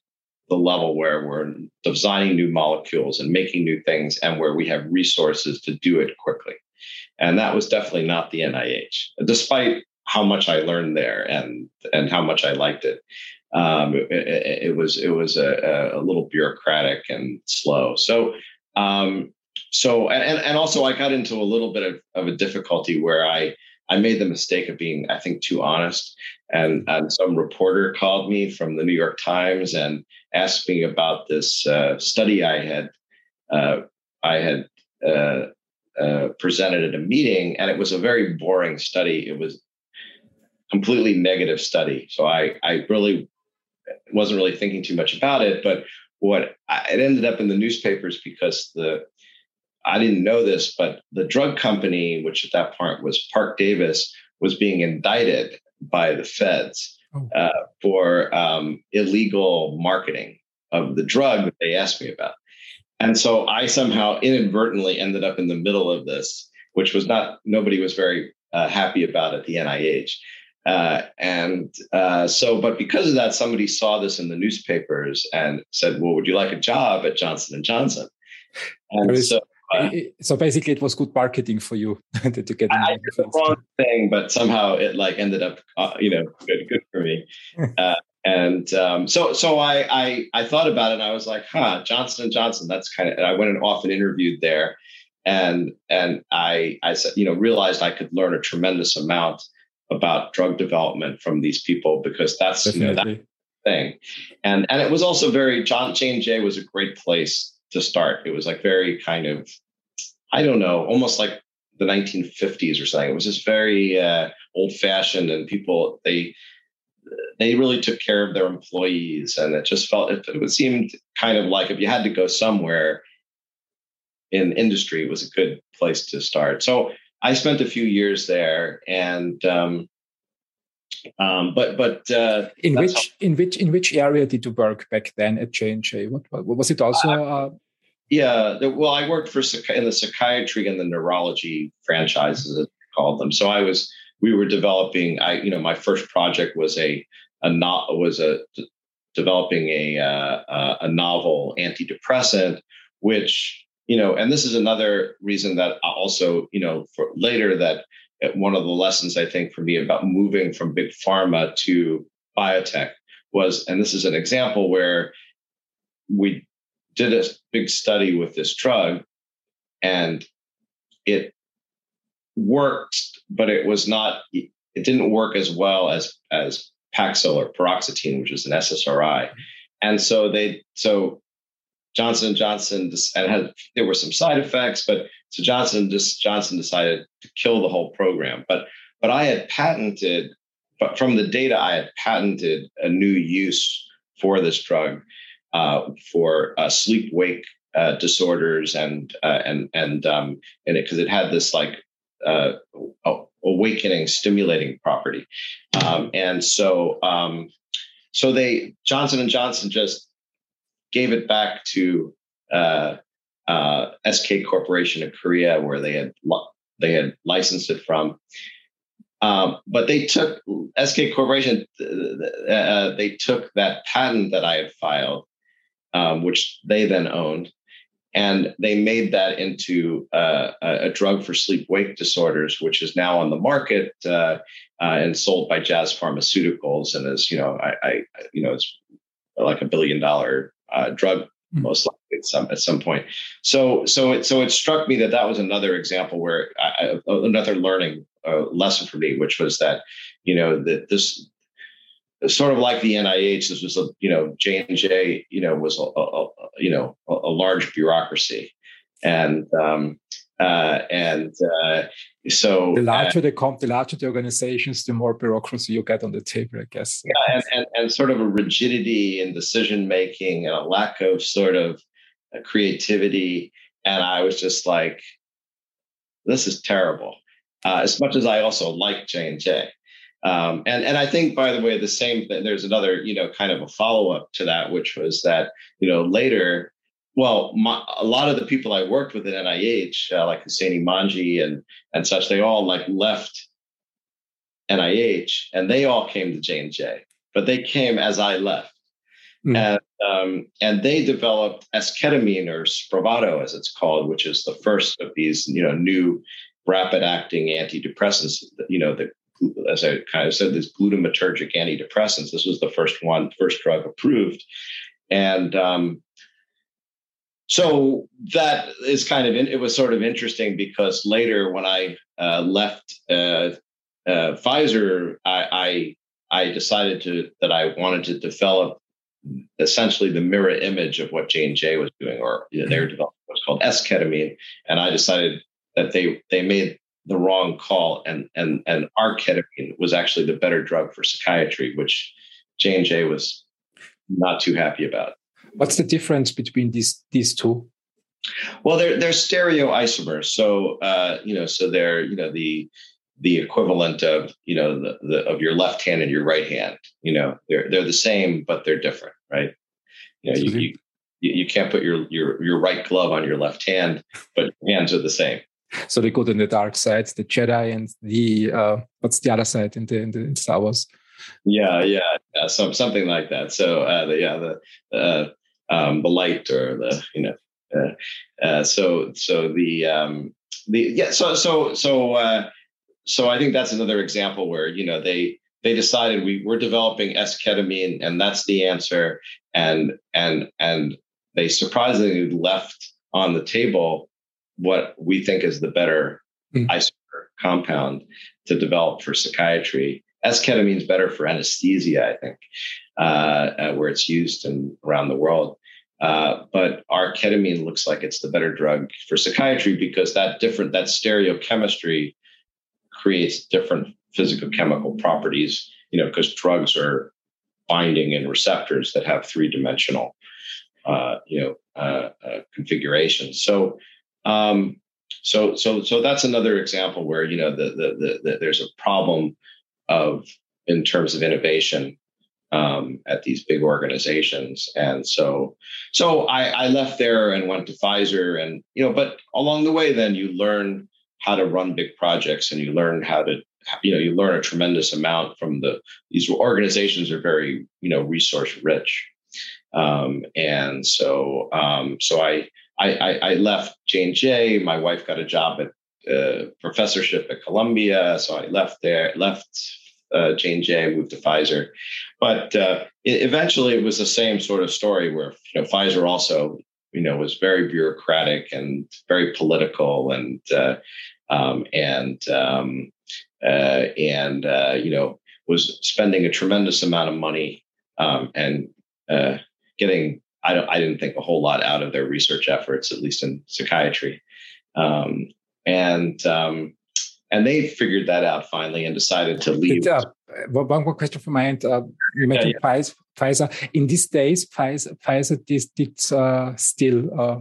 [SPEAKER 2] the level where we're designing new molecules and making new things and where we have resources to do it quickly. And that was definitely not the NIH, despite how much I learned there and and how much I liked it. Um, it, it, was it was a, a, little bureaucratic and slow. So um, so and and also I got into a little bit of, of a difficulty where I I made the mistake of being I think too honest. And, and some reporter called me from the New York Times and asked me about this uh, study I had uh, I had uh, uh, presented at a meeting, and it was a very boring study. It was completely negative study. So I I really wasn't really thinking too much about it. But what I, it ended up in the newspapers because the I didn't know this, but the drug company, which at that point was Parke-Davis, was being indicted by the feds. Uh, for um, illegal marketing of the drug that they asked me about. And so I somehow inadvertently ended up in the middle of this, which was not, nobody was very uh, happy about at the NIH. Uh, and uh, so, but because of that, somebody saw this in the newspapers and said, "Well, would you like a job at Johnson and Johnson?"
[SPEAKER 1] And so, uh, so basically, it was good marketing for you to get.
[SPEAKER 2] I did the wrong thing, but somehow it like ended up, uh, you know, good, good for me. Uh, and um, so so I, I I thought about it and I was like, huh, Johnson and Johnson. That's kind of. I went and off and interviewed there, and and I I said you know realized I could learn a tremendous amount about drug development from these people because that's Definitely. you know that thing, and and it was also very John J and J was a great place to start. It was like very kind of I don't know, almost like the 1950s or something. It was just very uh, old fashioned, and people they they really took care of their employees and it just felt it, it seemed kind of like if you had to go somewhere in industry it was a good place to start so i spent a few years there and um, um, but but uh,
[SPEAKER 1] in which how, in which in which area did you work back then at J&J? What, what was it also? Uh,
[SPEAKER 2] yeah, the, well, I worked for in the psychiatry and the neurology franchises, as called them. So I was we were developing. I you know my first project was a a not was a developing a uh, a novel antidepressant, which you know, and this is another reason that also you know for later that uh, one of the lessons I think for me about moving from big pharma to biotech was, and this is an example where we did a big study with this drug and it worked, but it was not, it didn't work as well as, as Paxil or paroxetine, which is an SSRI. And so they, so Johnson Johnson and had there were some side effects, but so Johnson just Johnson decided to kill the whole program. But but I had patented, but from the data I had patented a new use for this drug uh, for uh, sleep wake uh, disorders and uh, and and um, and it because it had this like uh, awakening, stimulating property. Um, and so, um, so they Johnson and Johnson just gave it back to uh, uh, SK Corporation in Korea, where they had they had licensed it from. Um, but they took SK Corporation. Uh, they took that patent that I had filed, um, which they then owned, and they made that into uh, a, drug for sleep wake disorders, which is now on the market uh, uh, and sold by Jazz Pharmaceuticals, and is you know I, I you know it's like a billion dollar uh, drug mm-hmm. most likely at some at some point. So so it so it struck me that that was another example where I, another learning uh, lesson for me, which was that you know that this sort of like the NIH, this was a you know J and J, you know, was a, a, you know a, a large bureaucracy, and um, uh, and uh, so
[SPEAKER 1] the larger uh, the comp, the larger the organizations, the more bureaucracy you get on the table, I guess.
[SPEAKER 2] Yeah, and, and, and sort of a rigidity in decision making and a lack of sort of uh, creativity, and I was just like, this is terrible. Uh, as much as I also like J and J, um, and and I think, by the way, the same. There's another, you know, kind of a follow up to that, which was that you know later, well, my, a lot of the people I worked with at NIH, uh, like Husseini Manji and and such, they all like left NIH, and they all came to J and J, but they came as I left, mm. and um, and they developed esketamine or Spravato, as it's called, which is the first of these, you know, new rapid acting antidepressants, you know, the as I kind of said, these glutamatergic antidepressants. This was the first one, first drug approved, and um, so that is kind of it was sort of interesting because later when I uh, left uh, uh, Pfizer, I, I, I decided to that I wanted to develop essentially the mirror image of what J and J was doing, or you know, they were developing what's called S ketamine, and I decided that they they made the wrong call, and and and R ketamine was actually the better drug for psychiatry, which J and J was not too happy about.
[SPEAKER 1] What's the difference between these these two?
[SPEAKER 2] Well, they're they're stereoisomers. So uh, you know, so they're you know the the equivalent of you know the, the of your left hand and your right hand. You know, they're they're the same, but they're different, right? You know, you, you you can't put your your your right glove on your left hand, but your hands are the same.
[SPEAKER 1] So they go to the dark side, the Jedi, and the uh, what's the other side in the in the Star Wars?
[SPEAKER 2] Yeah, yeah, yeah, some something like that. So uh, the yeah the uh, um, the light or the you know uh, uh, so so the um, the yeah so so so uh, so I think that's another example where you know they they decided we we're developing S ketamine and that's the answer and and and they surprisingly left on the table what we think is the better mm. isomer compound to develop for psychiatry. S ketamine is better for anesthesia, I think, uh, uh, where it's used in, around the world. Uh, but R-ketamine looks like it's the better drug for psychiatry because that different that stereochemistry creates different physical chemical properties. You know, because drugs are binding in receptors that have three dimensional, uh, you know, uh, uh, configurations. So, um, so, so, so that's another example where you know the, the, the, the there's a problem of in terms of innovation um, at these big organizations. And so, so I, I, left there and went to Pfizer, and you know, but along the way, then you learn how to run big projects, and you learn how to, you know, you learn a tremendous amount from the these organizations are very, you know, resource rich, um, and so, um, so I, I, I left J and J. My wife got a job at uh, professorship at Columbia, so I left there, left uh, J and J, moved to Pfizer. But uh, eventually, it was the same sort of story where you know Pfizer also you know was very bureaucratic and very political and uh, um, and um, uh, and uh, you know was spending a tremendous amount of money um, and uh, getting I don't I didn't think a whole lot out of their research efforts, at least in psychiatry. Um, and um, and they figured that out finally and decided to leave.
[SPEAKER 1] Uh, one more question from my end. Uh, you mentioned yeah, yeah. Pfizer. In these days, Pfizer, Pfizer uh, still uh,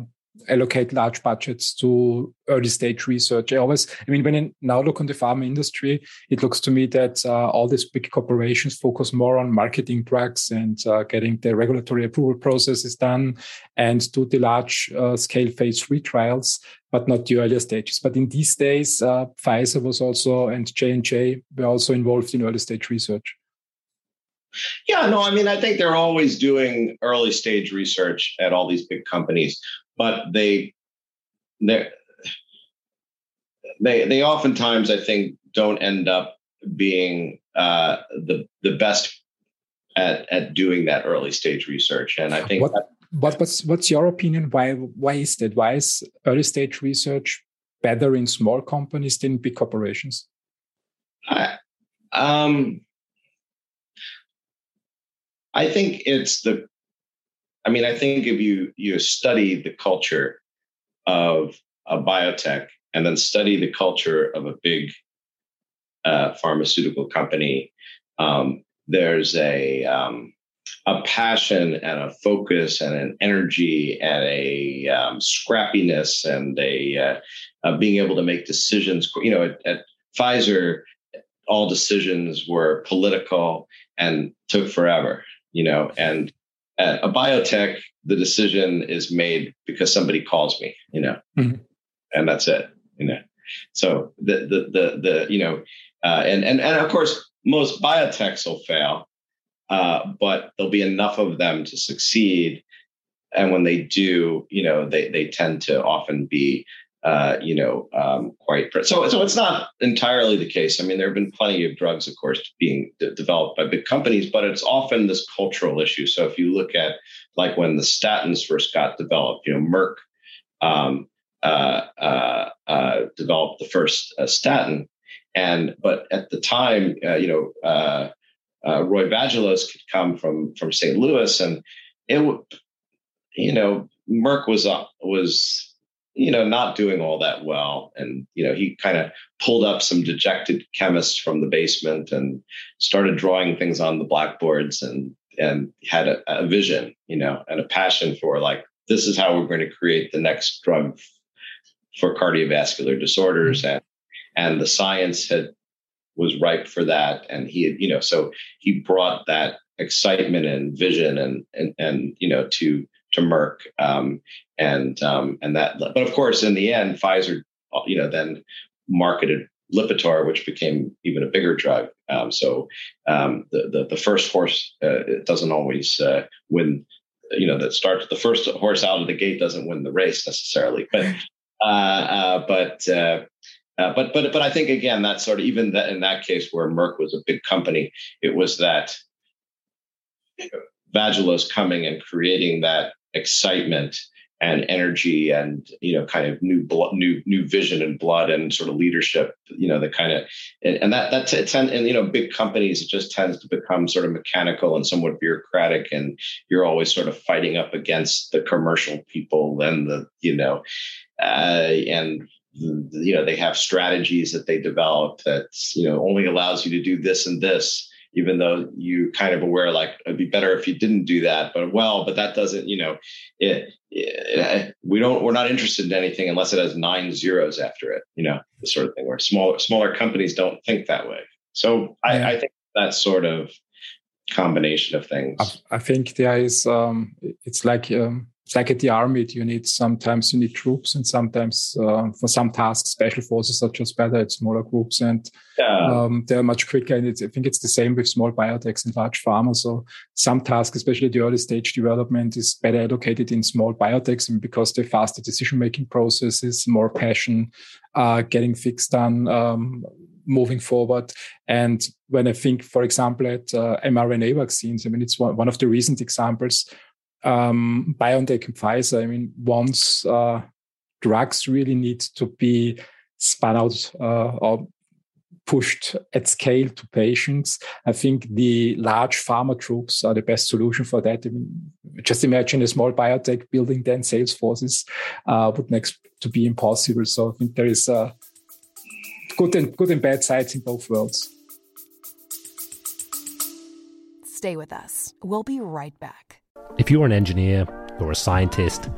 [SPEAKER 1] allocate large budgets to early stage research. I always, I mean, when I now look on the pharma industry, it looks to me that uh, all these big corporations focus more on marketing drugs and uh, getting the regulatory approval processes done and do the large uh, scale phase three trials, but not the earlier stages. But in these days, uh, Pfizer was also and J and J were also involved in early stage research.
[SPEAKER 2] Yeah, no, I mean, I think they're always doing early stage research at all these big companies but they they they they oftentimes I think don't end up being uh, the the best at at doing that early stage research. And I think
[SPEAKER 1] what, that, what what's what's your opinion? Why why is that? Why is early stage research better in small companies than big corporations?
[SPEAKER 2] I, um, I think it's the I mean, I think if you you study the culture of a biotech and then study the culture of a big uh, pharmaceutical company, um, there's a um, a passion and a focus and an energy and a um, scrappiness and a, uh, being able to make decisions. You know, at, at Pfizer, all decisions were political and took forever. You know, and at a biotech, the decision is made because somebody calls me, you know, mm-hmm. and that's it, you know. So the the the the you know, uh, and and and of course most biotechs will fail, uh, but there'll be enough of them to succeed. And when they do, you know, they they tend to often be uh, you know, um, quite so. So it's not entirely the case. I mean, there have been plenty of drugs, of course, being de- developed by big companies, but it's often this cultural issue. So if you look at like when the statins first got developed, you know, Merck um, uh, uh, uh developed the first uh, statin, and but at the time, uh, you know, Roy Vagelos could come from from St. Louis, and it, you know, Merck was was you know, not doing all that well. And, you know, he kind of pulled up some dejected chemists from the basement and started drawing things on the blackboards and, and had a, a vision, you know, and a passion for like, this is how we're going to create the next drug for cardiovascular disorders. Mm-hmm. And, and the science had, was ripe for that. And he had, you know, so he brought that excitement and vision and, and, and, you know, to, to Merck, um, and um, and that. But of course, in the end, Pfizer, you know, then marketed Lipitor, which became even a bigger drug. Um, so um, the, the, the first horse uh, it doesn't always uh, win. You know, that starts the first horse out of the gate doesn't win the race necessarily, but uh, uh but. Uh, uh, but but but I think again that sort of even that in that case where Merck was a big company, it was that Vagelos coming and creating that excitement and energy and you know kind of new blood new new vision and blood and sort of leadership you know the kind of and, and that that's it's and you know big companies it just tends to become sort of mechanical and somewhat bureaucratic and you're always sort of fighting up against the commercial people and the you know uh, and you know they have strategies that they develop that you know only allows you to do this and this even though you kind of aware like it'd be better if you didn't do that but well but that doesn't you know it, it, we don't we're not interested in anything unless it has nine zeros after it you know the sort of thing where smaller smaller companies don't think that way so yeah. I, I, think that sort of combination of things
[SPEAKER 1] i, I think there is um it's like um it's like at the army you need sometimes you need troops and sometimes uh, for some tasks special forces are just better at smaller groups and yeah. um, they're much quicker and i think it's the same with small biotechs and large pharma so some tasks especially the early stage development is better allocated in small biotechs and because they faster decision making processes more passion uh, getting fixed done um, moving forward. And when I think, for example, at uh, mRNA vaccines, I mean, it's one, one of the recent examples um, BioNTech and Pfizer, I mean, once uh, drugs really need to be spun out uh, or pushed at scale to patients, I think the large pharma troops are the best solution for that. I mean, just imagine a small biotech building 10 sales forces uh, would next to be impossible. So I think there is uh, good and good and bad sides in both worlds.
[SPEAKER 3] Stay with us. We'll be right back.
[SPEAKER 5] If you're an engineer or a scientist,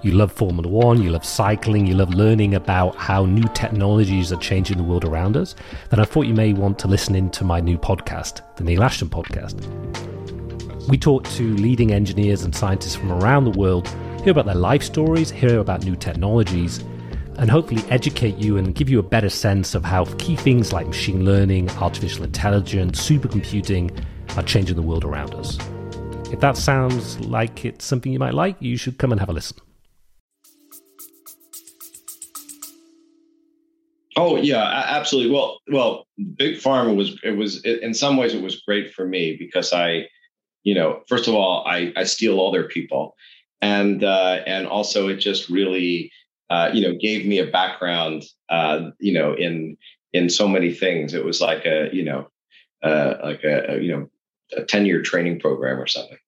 [SPEAKER 5] you love Formula One, you love cycling, you love learning about how new technologies are changing the world around us, then I thought you may want to listen in to my new podcast, the Neil Ashton Podcast. We talk to leading engineers and scientists from around the world, hear about their life stories, hear about new technologies, and hopefully educate you and give you a better sense of how key things like machine learning, artificial intelligence, supercomputing are changing the world around us. If that sounds like it's something you might like, you should come and have a listen.
[SPEAKER 2] Oh yeah, absolutely. Well, well, big pharma was it was in some ways it was great for me because I, you know, first of all, I I steal all their people, and uh, and also it just really, uh, you know, gave me a background, uh, you know, in in so many things. It was like a you know, uh, like a, a you know a 10 year training program or something.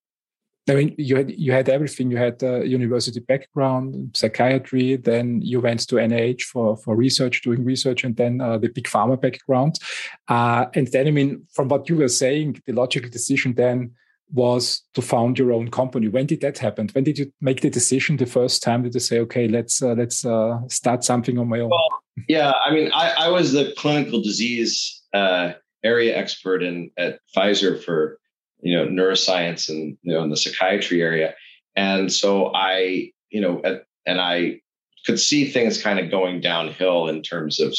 [SPEAKER 1] I mean, you had you had everything. You had a university background, psychiatry. Then you went to NIH for for research, doing research, and then uh, the big pharma background. Uh, and then, I mean, from what you were saying, the logical decision then was to found your own company. When did that happen? When did you make the decision the first time? Did you say, okay, let's uh, let's uh, start something on my own?
[SPEAKER 2] Well, yeah, I mean, I, I was the clinical disease uh, area expert in at Pfizer for you know neuroscience and you know in the psychiatry area, and so I you know at, and I could see things kind of going downhill in terms of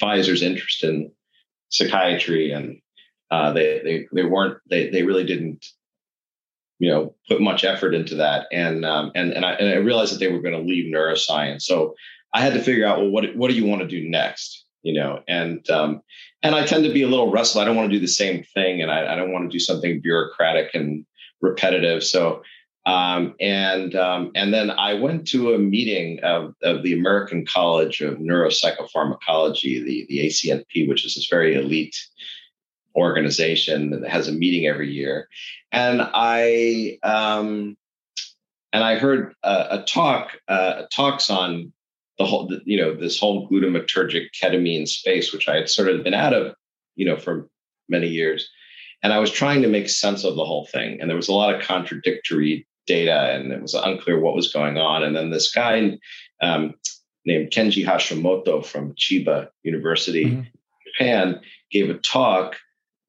[SPEAKER 2] Pfizer's interest in psychiatry and uh, they they they weren't they they really didn't you know put much effort into that. And um, and and I and I realized that they were going to leave neuroscience. So I had to figure out well what what do you want to do next, you know, and um, and I tend to be a little restless. I don't want to do the same thing, and I, I don't want to do something bureaucratic and repetitive. So um, and um, and then I went to a meeting of, of the American College of Neuropsychopharmacology, the the ACNP, which is this very elite organization that has a meeting every year, and I um, and I heard a, a talk uh, talks on the whole you know this whole glutamatergic ketamine space, which I had sort of been out of you know for many years. And I was trying to make sense of the whole thing. And there was a lot of contradictory data and it was unclear what was going on. And then this guy um, named Kenji Hashimoto from Chiba University, mm-hmm. Japan, gave a talk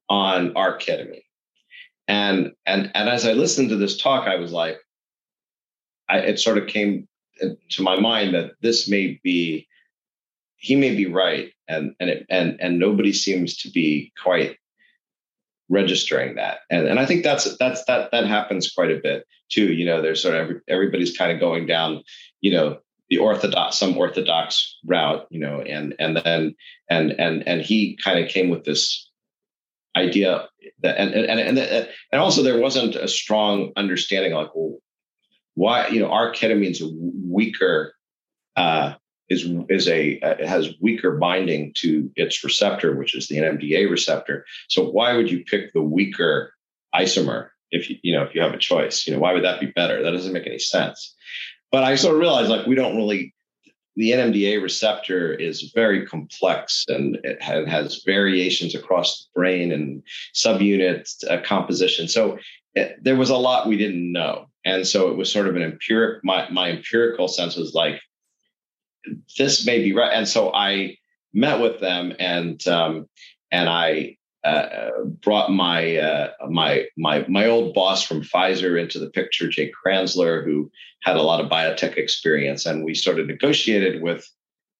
[SPEAKER 2] on R-ketamine. And and and as I listened to this talk, I was like, I, it sort of came to my mind that this may be he may be right, and and it, and and nobody seems to be quite registering that. And and i think that's that's that that happens quite a bit too you know there's sort of every, everybody's kind of going down you know the orthodox some orthodox route you know and and then and and and he kind of came with this idea that and and and and also there wasn't a strong understanding like well why you know R-ketamine's a weaker uh is is a uh, has weaker binding to its receptor, which is the NMDA receptor. So why would you pick the weaker isomer if you you know if you have a choice? You know why would that be better? That doesn't make any sense. But I sort of realized like we don't really the NMDA receptor is very complex and it has variations across the brain and subunit uh, composition. So it, eh, there was a lot we didn't know. And so it was sort of an empiric, my, my empirical sense was like, this may be right. And so I met with them and um, and I uh, brought my uh, my my my old boss from Pfizer into the picture, Jay Kranzler, who had a lot of biotech experience, and we sort of negotiated with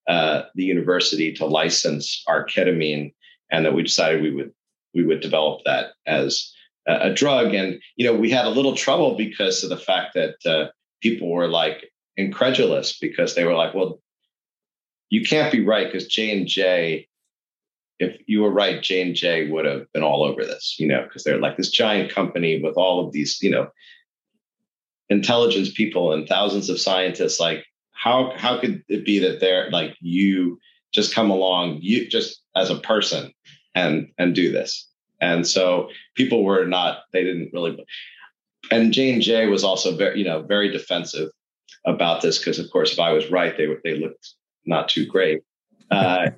[SPEAKER 2] uh, the university to license R-ketamine and that we decided we would we would develop that as a, drug. And you know, we had a little trouble because of the fact that uh, people were like incredulous because they were like, well, you can't be right because J and J. If you were right, J and J would have been all over this, you know, because they're like this giant company with all of these, you know, intelligence people and thousands of scientists. Like, how how could it be that they're like you just come along, you just as a person and and do this? And so people were not, they didn't really. And J and J was also very, you know, very defensive about this because, of course, if I was right, they would they looked not too great. Uh,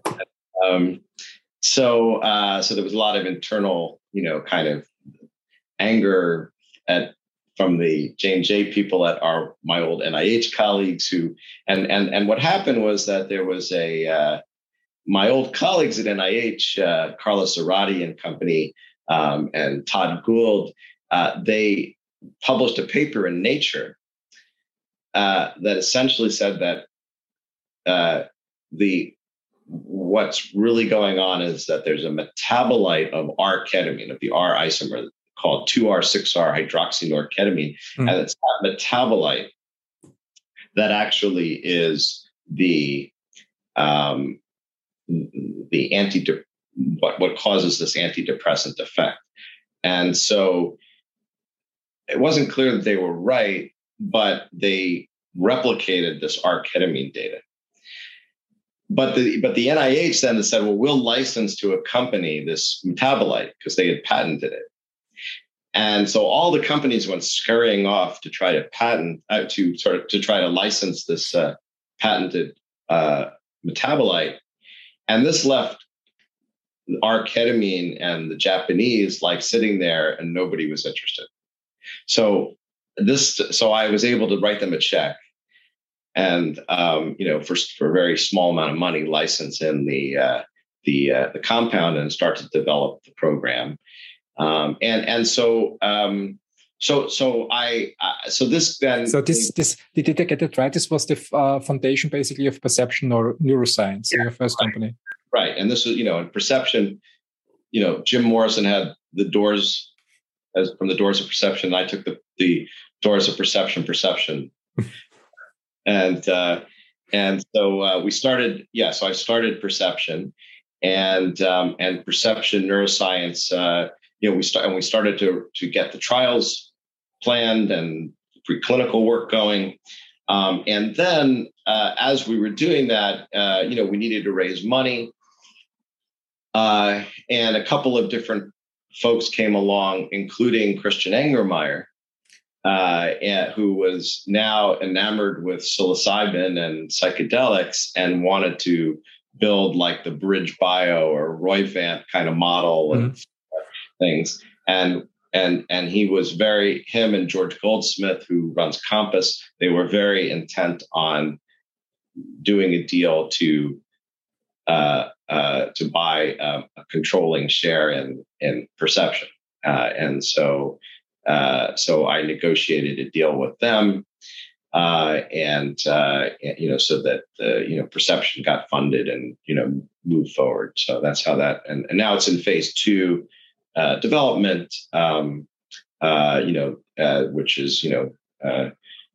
[SPEAKER 2] um, so uh, so there was a lot of internal, you know, kind of anger at from the J and J people at our my old NIH colleagues who and and and what happened was that there was a uh, my old colleagues at NIH, uh, Carlos Zarate and company, um, and Todd Gould, uh, they published a paper in Nature uh, that essentially said that uh, the what's really going on is that there's a metabolite of R-ketamine, of the R isomer called 2R6R hydroxynorketamine, mm. and it's that metabolite that actually is the um, the anti what what causes this antidepressant effect. And so it wasn't clear that they were right, but they replicated this R-ketamine data but the but the NIH then said, well, we'll license to a company this metabolite because they had patented it. And so all the companies went scurrying off to try to patent uh, to sort of to try to license this uh, patented uh, metabolite, and this left R-ketamine and the Japanese like sitting there, and nobody was interested. So this, so I was able to write them a check and um, you know for for a very small amount of money license in the uh, the uh, the compound and start to develop the program um, and and so um, so so I uh, so this then
[SPEAKER 1] so this this get it right? This was the uh, foundation basically of perception or neuroscience yeah, your first
[SPEAKER 2] right,
[SPEAKER 1] company,
[SPEAKER 2] right? And this was you know in perception, you know Jim Morrison had the doors as from the doors of perception. I took the the doors of perception perception and uh, and so uh, we started. Yeah, so I started perception, and um, and perception neuroscience. Uh, you know, we start and we started to to get the trials planned and preclinical work going. Um, and then, uh, as we were doing that, uh, you know, we needed to raise money, uh, and a couple of different folks came along, including Christian Angermayer, uh, and, who was now enamored with psilocybin and psychedelics and wanted to build like the BridgeBio or Roivant kind of model mm-hmm. and things. And and and he was very him and George Goldsmith, who runs Compass, they were very intent on doing a deal to uh, uh, to buy um, a controlling share in in perception, uh, and so uh, so I negotiated a deal with them, uh, and uh, you know so that the you know perception got funded and you know moved forward. So that's how that and, and now it's in phase two development. Um, you know, which is you know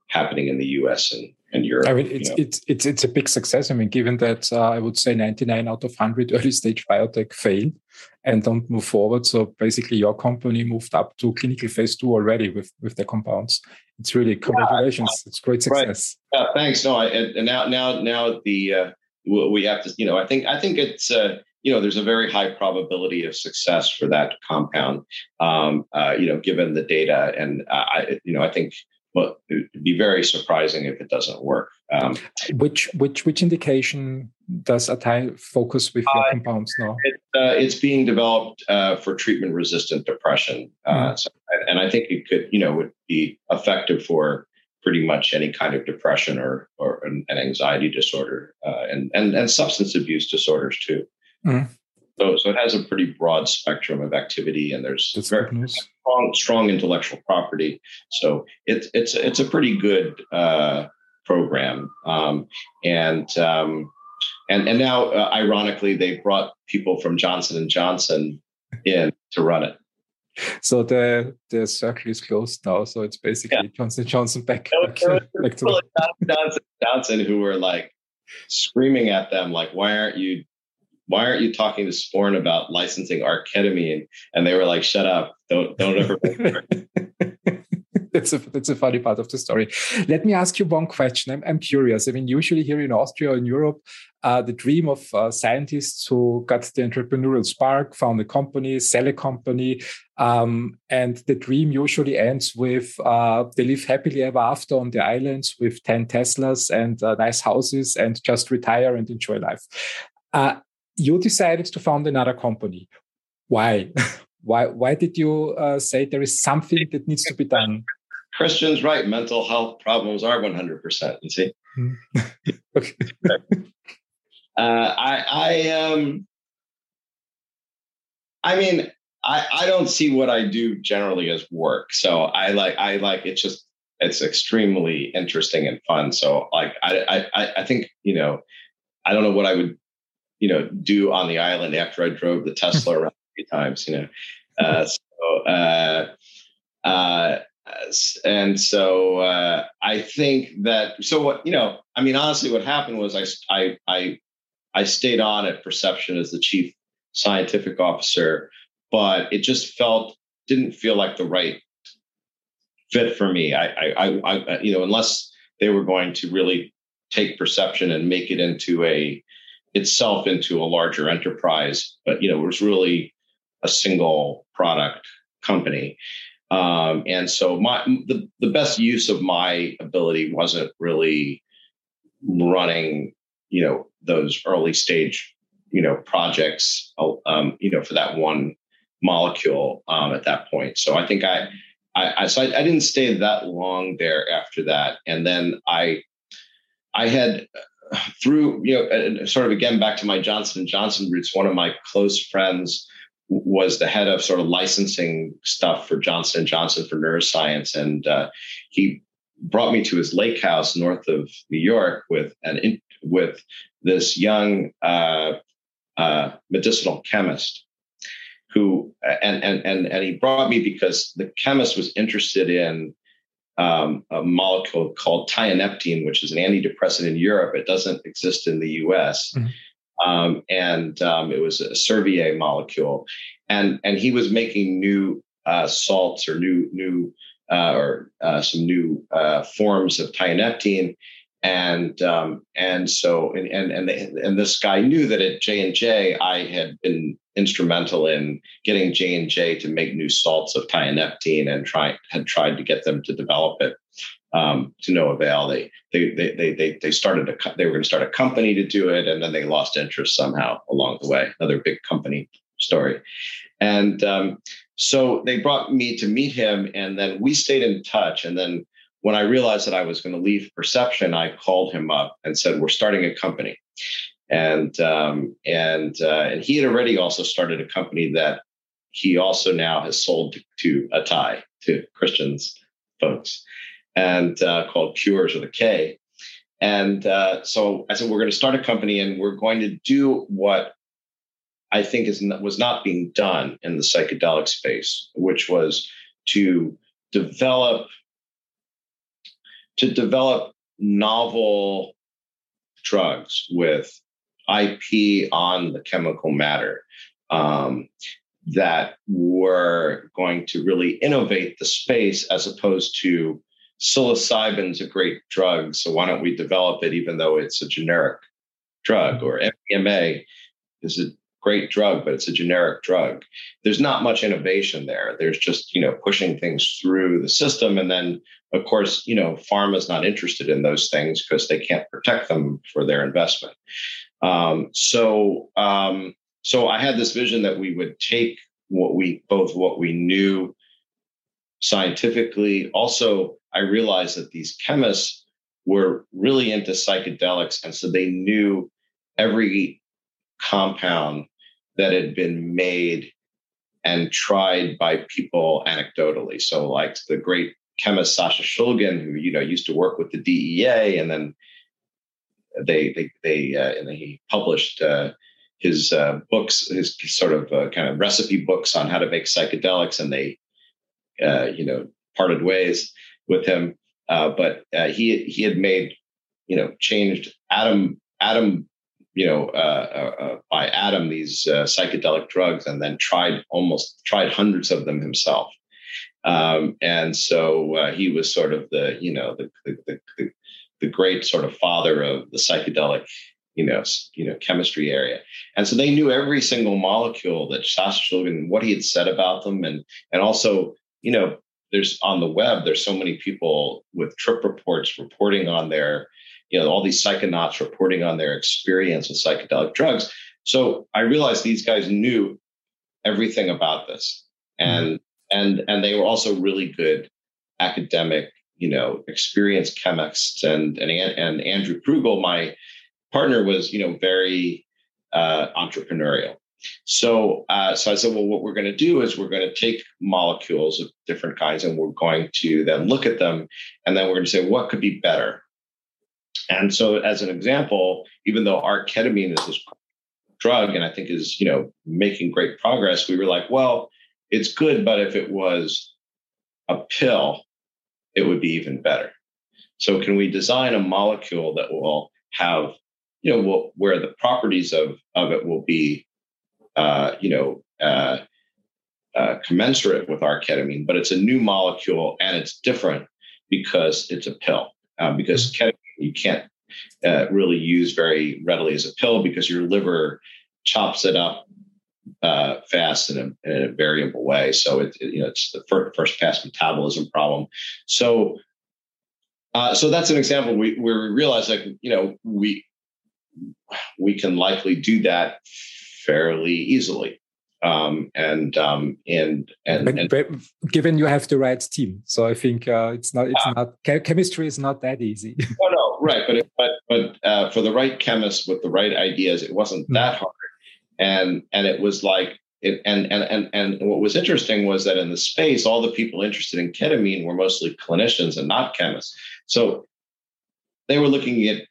[SPEAKER 2] happening in the U.S. and and Europe.
[SPEAKER 1] I mean, it's you know. it's it's it's a big success. I mean, given that uh, I would say 99 out of 100 early stage biotech fail and don't move forward. So basically, your company moved up to clinical phase two already with with the compounds. It's really congratulations. Yeah, it's great success.
[SPEAKER 2] Right. Yeah, thanks. No, I, and now now now the uh, we have to you know I think I think it's. Uh, you know, there's a very high probability of success for that compound. Um, uh, you know, given the data, and uh, I, you know, I think but it'd be very surprising if it doesn't work. Um,
[SPEAKER 1] which which which indication does Atai focus with your uh, compounds now?
[SPEAKER 2] It, uh, it's being developed uh, for treatment resistant depression, mm. so, and I think it could you know would be effective for pretty much any kind of depression or or an, anxiety disorder uh, and and and substance abuse disorders too. Mm. So, so it has a pretty broad spectrum of activity, and there's That's very strong, strong intellectual property. So it's it's it's a pretty good uh, program, um, and um, and and now, uh, ironically, they brought people from Johnson and Johnson in to run it.
[SPEAKER 1] So the the circle is closed now. So it's basically yeah. Johnson Johnson back, back,
[SPEAKER 2] back to Johnson Johnson who were like screaming at them like, "Why aren't you why aren't you talking to Sporn about licensing R-ketamine? And they were like, shut up. Don't, don't ever.
[SPEAKER 1] that's a that's a funny part of the story. Let me ask you one question. I'm, I'm curious. I mean, usually here in Austria or in Europe, uh, the dream of uh, scientists who got the entrepreneurial spark, found a company, sell a company, um, and the dream usually ends with uh, they live happily ever after on the islands with ten Teslas and uh, nice houses and just retire and enjoy life. You decided to found another company. Why? why? Why did you uh, say there is something that needs to be done?
[SPEAKER 2] Christian's right. Mental health problems are 100%. You see? Hmm. okay. uh, I, I, um, I mean, I, I don't see what I do generally as work. So I like, I like, it's just, it's extremely interesting and fun. So like, I, I, I think, you know, I don't know what I would you know, do on the island after I drove the Tesla around three times, you know. Uh, so, uh, uh, and so uh, I think that so what you know, I mean, honestly, what happened was I I I I stayed on at Perception as the chief scientific officer, but it just felt didn't feel like the right fit for me. I I, I, I you know, unless they were going to really take Perception and make it into a itself into a larger enterprise, but you know, it was really a single product company. Um, and so my the, the best use of my ability wasn't really running, you know, those early stage, you know, projects, um, you know, for that one molecule um, at that point. So I think I, I, I so I, I didn't stay that long there after that, and then I, I had through you know sort of again back to my johnson and johnson roots one of my close friends was the head of sort of licensing stuff for johnson and johnson for neuroscience. And uh, he brought me to his lake house north of new york with an with this young uh, uh, medicinal chemist who and, and and and he brought me because the chemist was interested in um, a molecule called tianeptine, which is an antidepressant in Europe. It doesn't exist in the US. Mm-hmm. Um, and um, it was a Servier molecule. And, and he was making new uh, salts or new, new uh, or uh, some new uh, forms of tianeptine. And um, and so and and and, they, and this guy knew that at J and J I had been instrumental in getting J and J to make new salts of tianeptine and try had tried to get them to develop it um, to no avail. They they they they they started a they were going to start a company to do it, and then they lost interest somehow along the way. Another big company story, and um, so they brought me to meet him, and then we stayed in touch. And then when I realized that I was going to leave Perception, I called him up and said, "We're starting a company." and um, and uh, and he had already also started a company that he also now has sold to, to Atai to Christians folks, and uh, called Cures with a K. And uh, so I said we're going to start a company and we're going to do what I think is was not being done in the psychedelic space, which was to develop to develop novel drugs with IP on the chemical matter um, that were going to really innovate the space as opposed to psilocybin's a great drug. So why don't we develop it even though it's a generic drug or MDMA is a great drug, but it's a generic drug. There's not much innovation there. There's just, you know, pushing things through the system. And then, of course, you know, pharma's not interested in those things because they can't protect them for their investment. Um, so, um, so I had this vision that we would take what we both what we knew scientifically. Also, I realized that these chemists were really into psychedelics, and so they knew every compound that had been made and tried by people anecdotally. So, like the great chemist Sasha Shulgin, who you know used to work with the DEA, and then they they they uh, and then he published uh, his uh, books, his sort of uh, kind of recipe books on how to make psychedelics, and they uh, you know parted ways with him. Uh, but he he had made you know changed atom atom you know uh, uh, uh, by Adam these psychedelic drugs, and then tried almost tried hundreds of them himself. Um, and so he was sort of the you know the, the, the the great sort of father of the psychedelic, you know, you know, chemistry area. And so they knew every single molecule that Sasha Shulgin, what he had said about them, and and also, you know, there's on the web, there's so many people with trip reports reporting on their, you know, all these psychonauts reporting on their experience with psychedelic drugs. So I realized these guys knew everything about this. And mm-hmm. and and they were also really good academic you know, experienced chemists and and and Andrew Krugel, my partner, was you know very uh, entrepreneurial. So uh, so I said, well, what we're going to do is we're going to take molecules of different kinds and we're going to then look at them, and then we're going to say what could be better. And so, as an example, even though arketamine is this drug and I think is you know making great progress, we were like, well, it's good, but if it was a pill it would be even better. So, can we design a molecule that will have, you know, will, where the properties of of it will be, uh, you know, uh, uh, commensurate with arketamine, but it's a new molecule and it's different because it's a pill. Uh, because mm-hmm. ketamine you can't uh, really use very readily as a pill because your liver chops it up uh, fast in a, in a, variable way. So it, it, you know it's the first, first pass metabolism problem. So uh, so that's an example where we realize like you know we we can likely do that fairly easily. Um, and um, and and,
[SPEAKER 1] but, but given you have the right team, so I think uh, it's not it's uh, not chemistry is not that easy.
[SPEAKER 2] oh no, right, but it, but but uh, for the right chemist with the right ideas, it wasn't mm. that hard and and it was like it, and, and and and what was interesting was that in the space, all the people interested in ketamine were mostly clinicians and not chemists. So they were looking at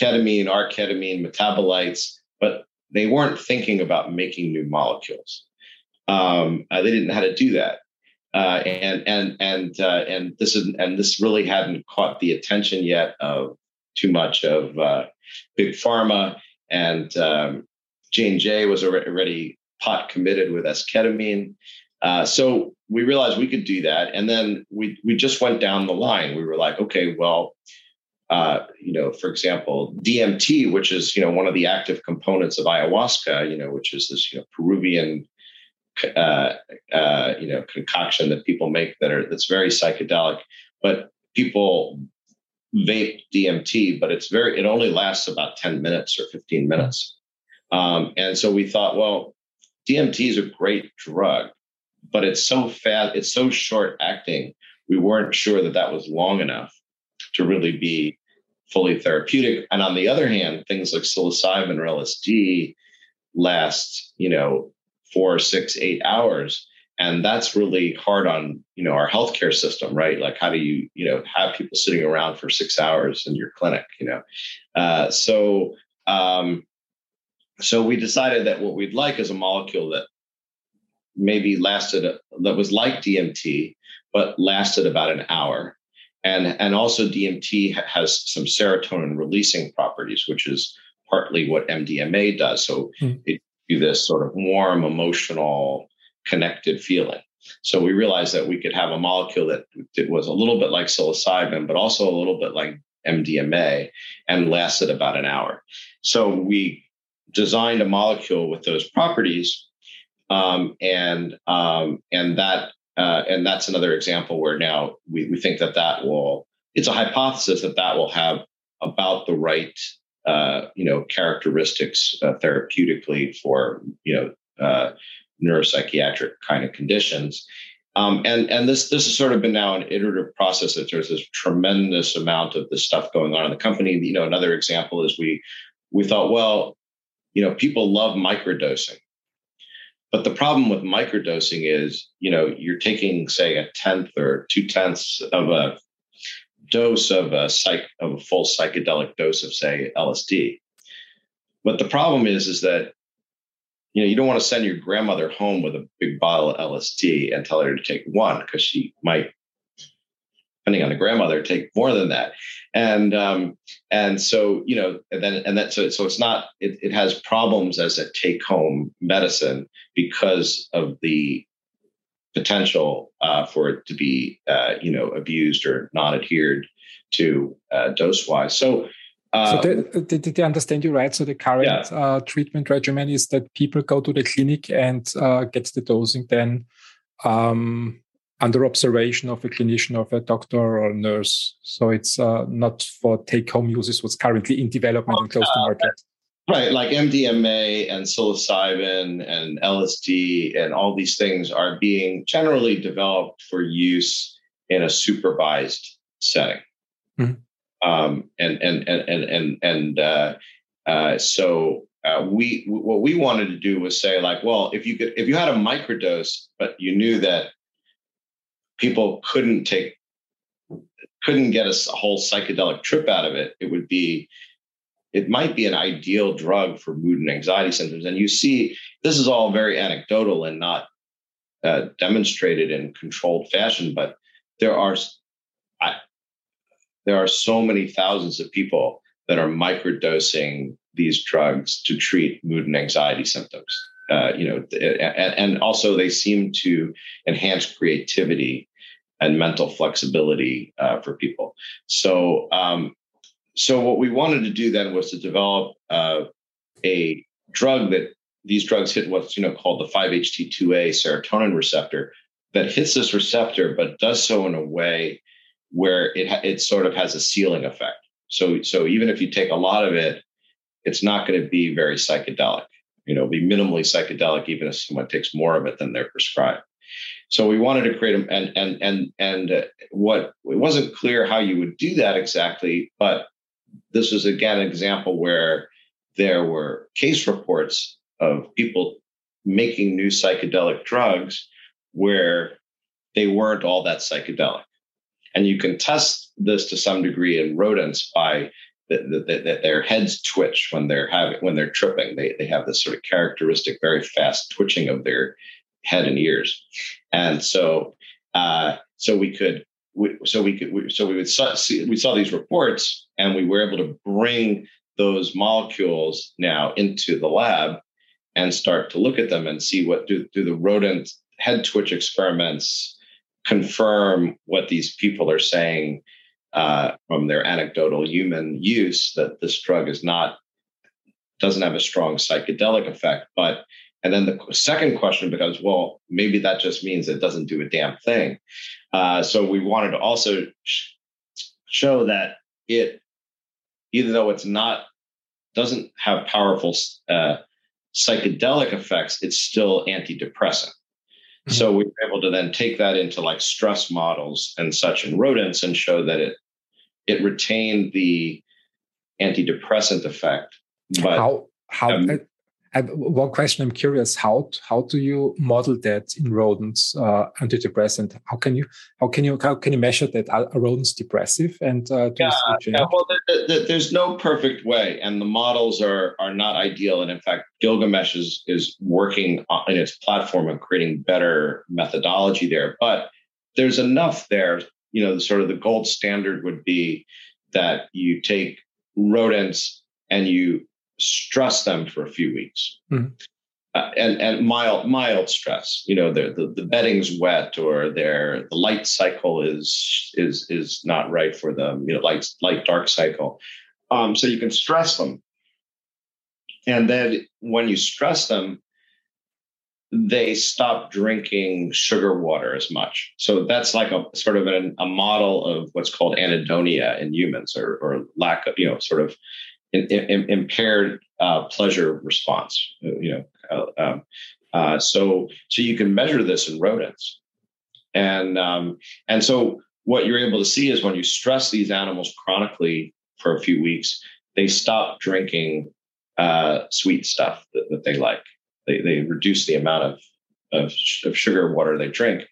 [SPEAKER 2] ketamine, arketamine, metabolites, but they weren't thinking about making new molecules. Um, uh, they didn't know how to do that. uh, and and and uh, and this is and this really hadn't caught the attention yet of too much of uh, big pharma and um, J and J was already pot committed with esketamine. Uh, so we realized we could do that, and then we we just went down the line. We were like, okay, well, uh, you know, for example, DMT, which is you know one of the active components of ayahuasca, you know, which is this you know Peruvian uh, uh, you know concoction that people make that are that's very psychedelic, but people vape DMT, but it's very it only lasts about ten minutes or fifteen minutes, um, and so we thought, well, DMT is a great drug, but it's so fast, it's so short acting. We weren't sure that that was long enough to really be fully therapeutic. And on the other hand, things like psilocybin or LSD last, you know, four, six, eight hours. And that's really hard on, you know, our healthcare system, right? Like how do you, you know, have people sitting around for six hours in your clinic, you know? Uh, so um, so we decided that what we'd like is a molecule that maybe lasted that was like DMT, but lasted about an hour. And, and also DMT has some serotonin releasing properties, which is partly what MDMA does. So mm. it you this sort of warm, emotional, connected feeling. So we realized that we could have a molecule that, that was a little bit like psilocybin, but also a little bit like MDMA and lasted about an hour. So we designed a molecule with those properties, um, and um, and that uh, and that's another example where now we, we think that that will, it's a hypothesis that that will have about the right, uh, you know, characteristics uh, therapeutically for, you know, uh, neuropsychiatric kind of conditions. Um, and and this this has sort of been now an iterative process that there's this tremendous amount of this stuff going on in the company. You know, another example is we we thought, well, you know, people love microdosing. But the problem with microdosing is, you know, you're taking, say, a tenth or two tenths of a dose of a psych of a full psychedelic dose of, say, LSD. But the problem is, is that you know you don't want to send your grandmother home with a big bottle of LSD and tell her to take one because she might depending on the grandmother, take more than that. And um, and so you know, and then and that so so it's not it, it has problems as a take home medicine because of the potential uh, for it to be uh, you know abused or not adhered to uh, dose wise. So.
[SPEAKER 1] so the, did, did I understand you right? So the current yeah. Uh, treatment regimen is that people go to the clinic and uh, get the dosing then um, under observation of a clinician, of a doctor or a nurse. So it's uh, not for take-home uses. What's currently in development and close to market.
[SPEAKER 2] Right, like MDMA and psilocybin and LSD and all these things are being generally developed for use in a supervised setting. Mm-hmm. Um, and and and and and and uh, uh, so uh, we what we wanted to do was say like, well, if you could if you had a microdose, but you knew that people couldn't take couldn't get a, whole psychedelic trip out of it, it would be it might be an ideal drug for mood and anxiety symptoms. And you see, this is all very anecdotal and not uh, demonstrated in controlled fashion, but there are I, there are so many thousands of people that are microdosing these drugs to treat mood and anxiety symptoms. Uh, you know, and, also they seem to enhance creativity and mental flexibility uh, for people. So, um, so what we wanted to do then was to develop uh, a drug that these drugs hit what's you know called the 5-HT2A serotonin receptor that hits this receptor, but does so in a way where it it sort of has a ceiling effect. So, so even if you take a lot of it, it's not going to be very psychedelic you know, be minimally psychedelic, even if someone takes more of it than they're prescribed. So we wanted to create them, and and and and uh, what it wasn't clear how you would do that exactly, but this was again an example where there were case reports of people making new psychedelic drugs where they weren't all that psychedelic. And you can test this to some degree in rodents by that, that, that, their heads twitch when they're having when they're tripping. They they have this sort of characteristic, very fast twitching of their head and ears, and so Uh, so we could, we, so we could, we, so we would see, we saw these reports, and we were able to bring those molecules now into the lab and start to look at them and see what do, do the rodent head twitch experiments confirm what these people are saying uh, from their anecdotal human use that this drug is not doesn't have a strong psychedelic effect but and then the second question becomes well maybe that just means it doesn't do a damn thing uh, so we wanted to also sh- show that it even though it's not doesn't have powerful uh, psychedelic effects it's still antidepressant mm-hmm. so we were able to then take that into like stress models and such in rodents and show that it it retained the antidepressant effect. But
[SPEAKER 1] how how um, I, one question. I'm curious how how do you model that in rodents uh, antidepressant? How can you how can you how can you measure that? Are, rodents depressive? And uh,
[SPEAKER 2] yeah, yeah, well the, the, there's no perfect way and the models are are not ideal. And in fact Gilgamesh is is working in its platform and creating better methodology there. But there's enough there you know, sort of the gold standard would be that you take rodents and you stress them for a few weeks. Mm-hmm. Uh, and and mild mild stress. You know, the, the the bedding's wet or their the light cycle is is is not right for them. You know, light light dark cycle. Um, so you can stress them, and then when you stress them, they stop drinking sugar water as much. So that's like a sort of an, a model of what's called anhedonia in humans, or, or lack of, you know, sort of in, in, impaired uh, pleasure response. You know, uh, um, uh, so so you can measure this in rodents, and um, and so what you're able to see is when you stress these animals chronically for a few weeks, they stop drinking uh, sweet stuff that, that they like they, they reduce the amount of, of, of sugar water they drink.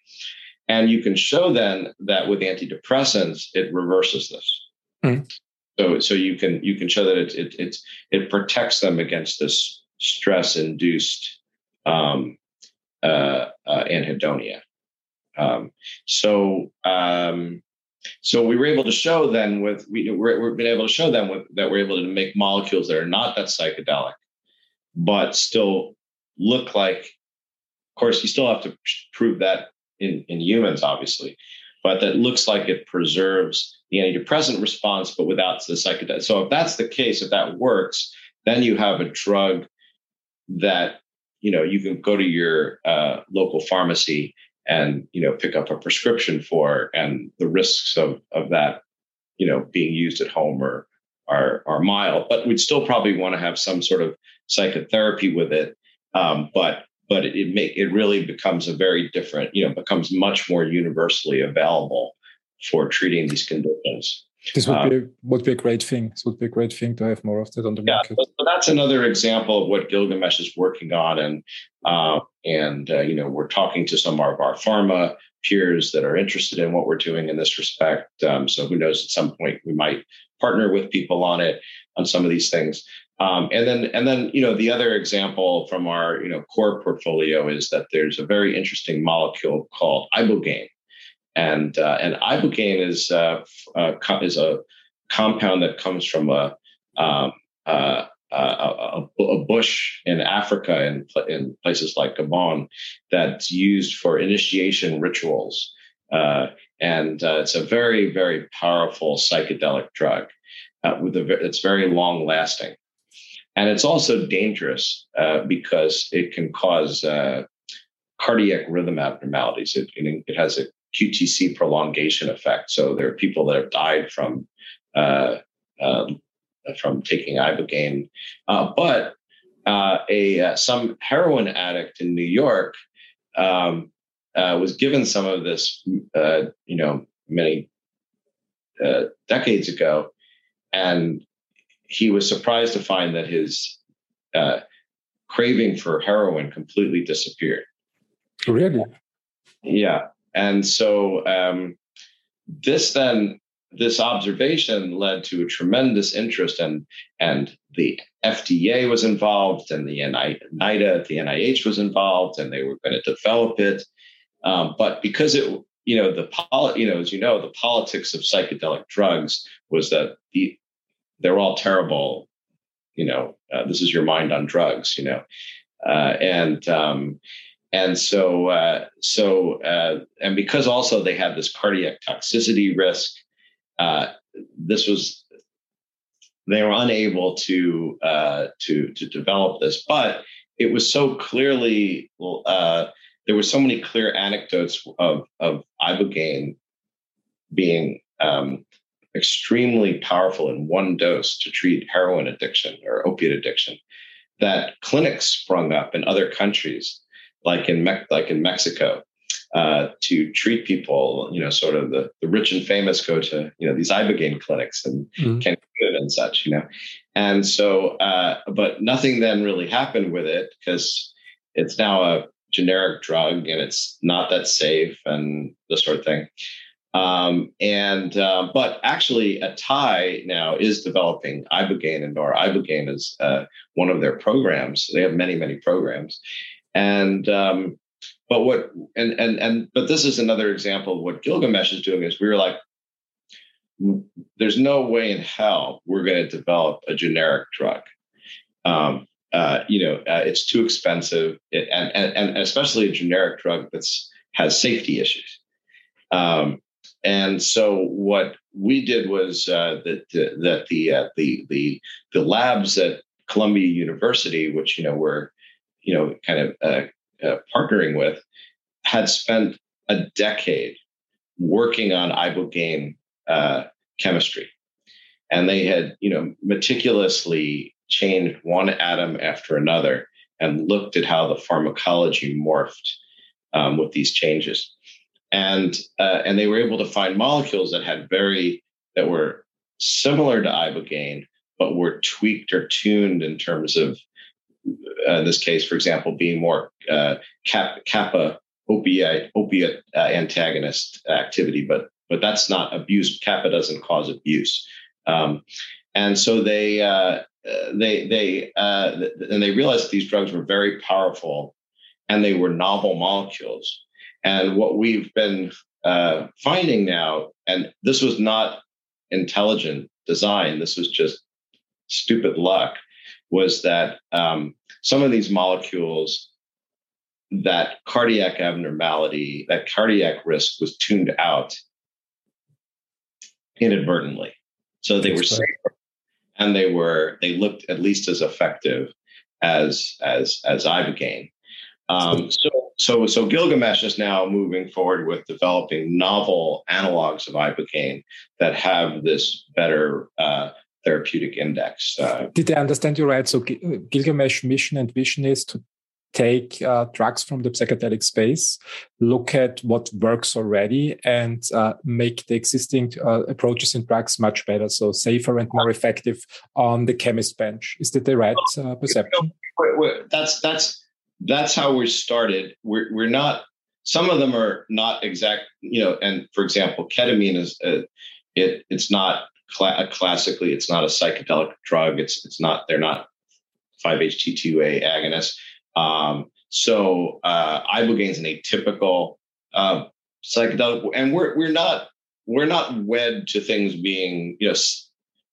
[SPEAKER 2] And you can show then that with antidepressants, it reverses this. Mm. So, so you can you can show that it it it, it protects them against this stress induced um, uh, uh, anhedonia. Um, so um, so we were able to show then with we we're, we're been able to show them with, that we're able to make molecules that are not that psychedelic, but still look like of course you still have to prove that in, in humans obviously but that looks like it preserves the antidepressant response but without the psychedelic. So if that's the case if that works then you have a drug that you know you can go to your uh, local pharmacy and you know pick up a prescription for and the risks of of that you know being used at home are are are mild but we'd still probably want to have some sort of psychotherapy with it um, but but it, make it really becomes a very different, you know, becomes much more universally available for treating these conditions.
[SPEAKER 1] This would um, be would be a great thing. This would be a great thing to have more of that on the
[SPEAKER 2] yeah,
[SPEAKER 1] market.
[SPEAKER 2] So that's another example of what Gilgamesh is working on, and uh, and uh, you know we're talking to some of our pharma peers that are interested in what we're doing in this respect. Um, so who knows? At some point, we might partner with people on it on some of these things. Um, and then, and then, you know, the other example from our, you know, core portfolio is that there's a very interesting molecule called ibogaine, and uh, and ibogaine is uh, uh, is a compound that comes from a, um, uh, a, a, bush in Africa in, in places like Gabon that's used for initiation rituals, uh, and uh, it's a very very powerful psychedelic drug. with a, it's very long lasting. And it's also dangerous uh, because it can cause uh, cardiac rhythm abnormalities. It, it has a QTC prolongation effect. So there are people that have died from uh, um, from taking ibogaine. Uh, but uh, a uh, some heroin addict in New York um, was given some of this, you know, many decades ago, and he was surprised to find that his uh, craving for heroin completely disappeared.
[SPEAKER 1] Really?
[SPEAKER 2] Yeah. And so um, this then this observation led to a tremendous interest and and the FDA was involved and the NIDA the NIH was involved and they were going to develop it. Um, but because it you know the pol- you know as you know the politics of psychedelic drugs was that the they're all terrible you know uh, this is your mind on drugs you know. Uh, and um, and so uh, so uh, and because also they had this cardiac toxicity risk uh, this was they were unable to uh, to to develop this. But it was so clearly there were so many clear anecdotes of of ibogaine being um, extremely powerful in one dose to treat heroin addiction or opiate addiction that clinics sprung up in other countries like in Me- like in Mexico uh, to treat people you know sort of the, the rich and famous go to you know these ibogaine clinics and mm-hmm. Cancun and such you know and so uh, but nothing then really happened with it because it's now a generic drug and it's not that safe and this sort of thing. Um, and uh, but actually, Atai now is developing ibogaine, and or ibogaine is uh, one of their programs. They have many, many programs, and um, but what and and and but this is another example of what Gilgamesh is doing. Is we were like, there's no way in hell we're going to develop a generic drug. Um, uh, you know, uh, it's too expensive, it, and, and, and especially a generic drug that's has safety issues. Um, and so what we did was uh, that that the uh, the the the labs at Columbia University, which you know we're you know kind of uh, uh, partnering with, had spent a decade working on ibogaine chemistry, and they had you know meticulously changed one atom after another and looked at how the pharmacology morphed um, with these changes. And, uh, and they were able to find molecules that had very, that were similar to ibogaine, but were tweaked or tuned in terms of, uh, in this case, for example, being more uh, kappa opiate, opiate uh, antagonist activity, but, but that's not abuse. Kappa doesn't cause abuse. Um, and so they uh, they they uh, and they realized these drugs were very powerful and they were novel molecules. And what we've been uh, finding now, and this was not intelligent design, this was just stupid luck, was that um, some of these molecules, that cardiac abnormality, that cardiac risk was tuned out inadvertently. So they were safer and they were they looked at least as effective as as as ibogaine. Um, so so so Gilgamesh is now moving forward with developing novel analogs of ibogaine that have this better uh, therapeutic index. Uh,
[SPEAKER 1] Did I understand you right? So Gilgamesh mission and vision is to take uh, drugs from the psychedelic space, look at what works already, and uh, make the existing uh, approaches in drugs much better, so safer and more effective on the chemist bench. Is that the right uh, perception?
[SPEAKER 2] That's that's that's how we started. We're we're not. Some of them are not exact. You know, and for example, ketamine is uh, it. It's not cl- classically. It's not a psychedelic drug. It's it's not. They're not 5-HT2A agonists um, so uh, ibogaine is an atypical uh, psychedelic, and we're we're not we're not wed to things being you know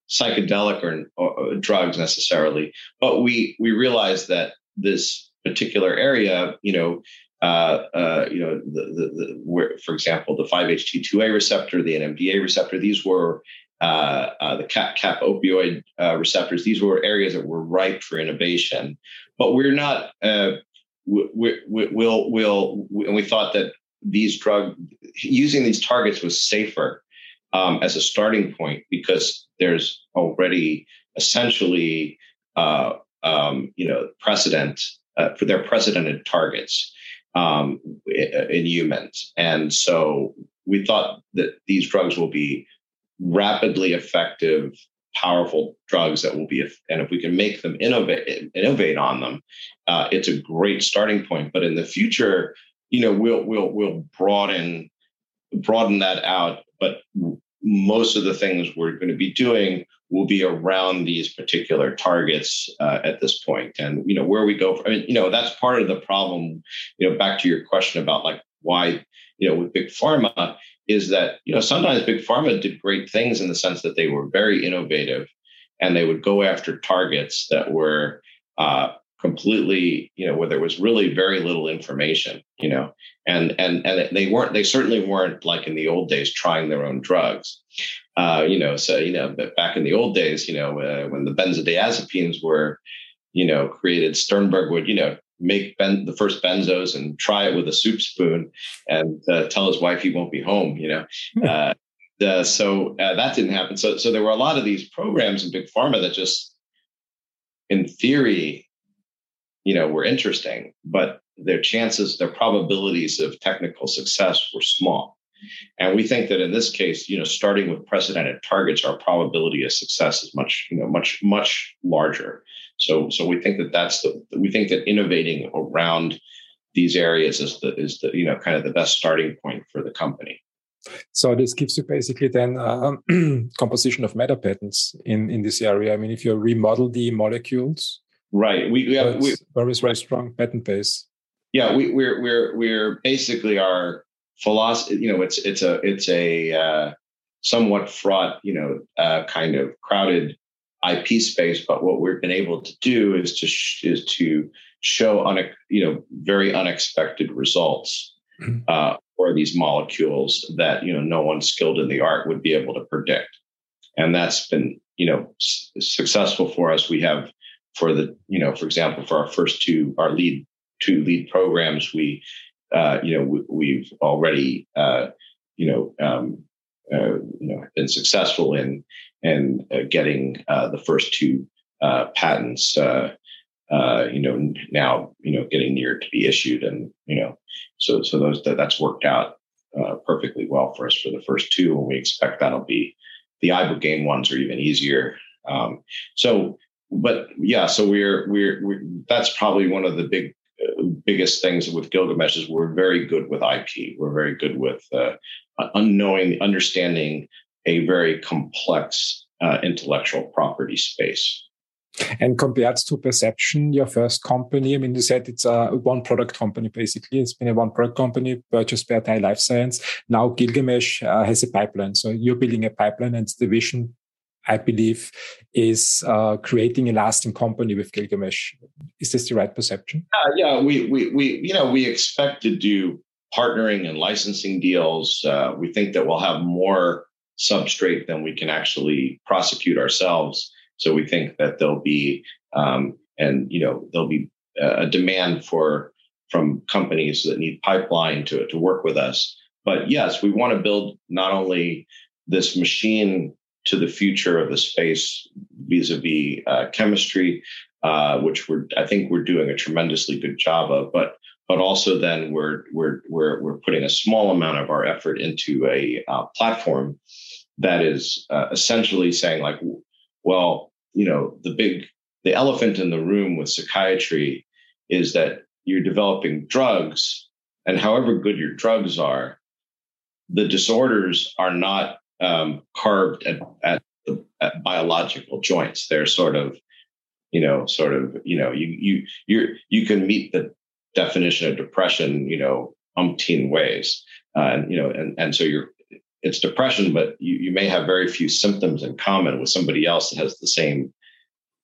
[SPEAKER 2] psychedelic or, or, drugs necessarily, but we we realize that this particular area, you know, uh, uh, you know, the, the, the where, for example, the 5-HT2A receptor, the NMDA receptor, these were uh, uh, the cap, cap opioid uh, receptors. These were areas that were ripe for innovation, but we're not. Uh, we, we, we'll, we'll, and we thought that these drug using these targets was safer um, as a starting point because there's already essentially, um, you know, precedent uh, for their precedented targets um, in humans, and so we thought that these drugs will be rapidly effective, powerful drugs that will be, and if we can make them innovate, innovate on them, uh, it's a great starting point. But in the future, you know, we'll we'll we'll broaden broaden that out. But most of the things we're going to be doing will be around these particular targets uh, at this. And you know, where we go, from, I mean, you know, that's part of the problem. You know, back to your question about like why you know, with big pharma is that you know sometimes big pharma did great things in the sense that they were very innovative and they would go after targets that were uh, completely you know where there was really very little information you know and and and they weren't they certainly weren't like in the old days trying their own drugs. Uh, you know so you know but back in the old days you know uh, when the benzodiazepines were you know created sternberg would you know make ben, the first benzos and try it with a soup spoon and uh, tell his wife he won't be home you know? Uh, uh, so uh, that didn't happen. So so there were a lot of these programs in big pharma that just in theory you know, were interesting, but their chances, their probabilities of technical success were small. And we think that in this case, you know, starting with precedented targets, our probability of success is much, you know, much, much larger. So, so we think that that's the, we think that innovating around these areas is the, is the, you know, kind of the best starting point for the company.
[SPEAKER 1] So this gives you basically then uh, composition of meta patents in, in this area. I mean, if you remodel the molecules,
[SPEAKER 2] Right. We, we have we,
[SPEAKER 1] very very strong patent base.
[SPEAKER 2] Yeah, we, we're we're we're basically our philosophy. You know, it's it's a it's a uh, somewhat fraught, you know, uh, kind of crowded IP space. But what we've been able to do is to sh- is to show on you know very unexpected results mm-hmm. uh, for these molecules that you know no one skilled in the art would be able to predict, and that's been you know s- successful for us. We have for the you know for example for our first two our lead two lead programs we uh, you know we, have already uh, you know um, uh, you know been successful in in uh, getting uh, the first two uh, patents you know now you know getting near to be issued and you know so so those that, that's worked out perfectly well for us for the first two and we expect that'll be the ibogaine ones are even easier. Um, so but yeah, so we're, we're, we're that's probably one of the big uh, biggest things with Gilgamesh is we're very good with IP. We're very good with uh, unknowing, understanding a very complex uh, intellectual property space.
[SPEAKER 1] And compared to Perception, your first company, I mean, you said it's a one product company, basically. It's been a one product company purchased by Atai Life Science. Now Gilgamesh uh, has a pipeline. So you're building a pipeline and the vision I believe, is uh, creating a lasting company with Gilgamesh. Is this the right perception?
[SPEAKER 2] Uh, yeah, we, we, we, you know, we expect to do partnering and licensing deals. Uh, we think that we'll have more substrate than we can actually prosecute ourselves. So we think that there'll be, um, and you know, there'll be a demand for from companies that need pipeline to to work with us. But yes, we want to build not only this machine to the future of the space vis-a-vis uh, chemistry, uh, which we're I think we're doing a tremendously good job of. But but also then we're we're we're we're putting a small amount of our effort into a uh, platform that is uh, essentially saying like, well, you know, the big the elephant in the room with psychiatry is that you're developing drugs, and however good your drugs are, the disorders are not um, carved at, at, the, at biological joints. They're sort of, you know, sort of, you know, you you you you can meet the definition of depression, you know, umpteen ways, uh, and you know, and and so you're it's depression, but you, you may have very few symptoms in common with somebody else that has the same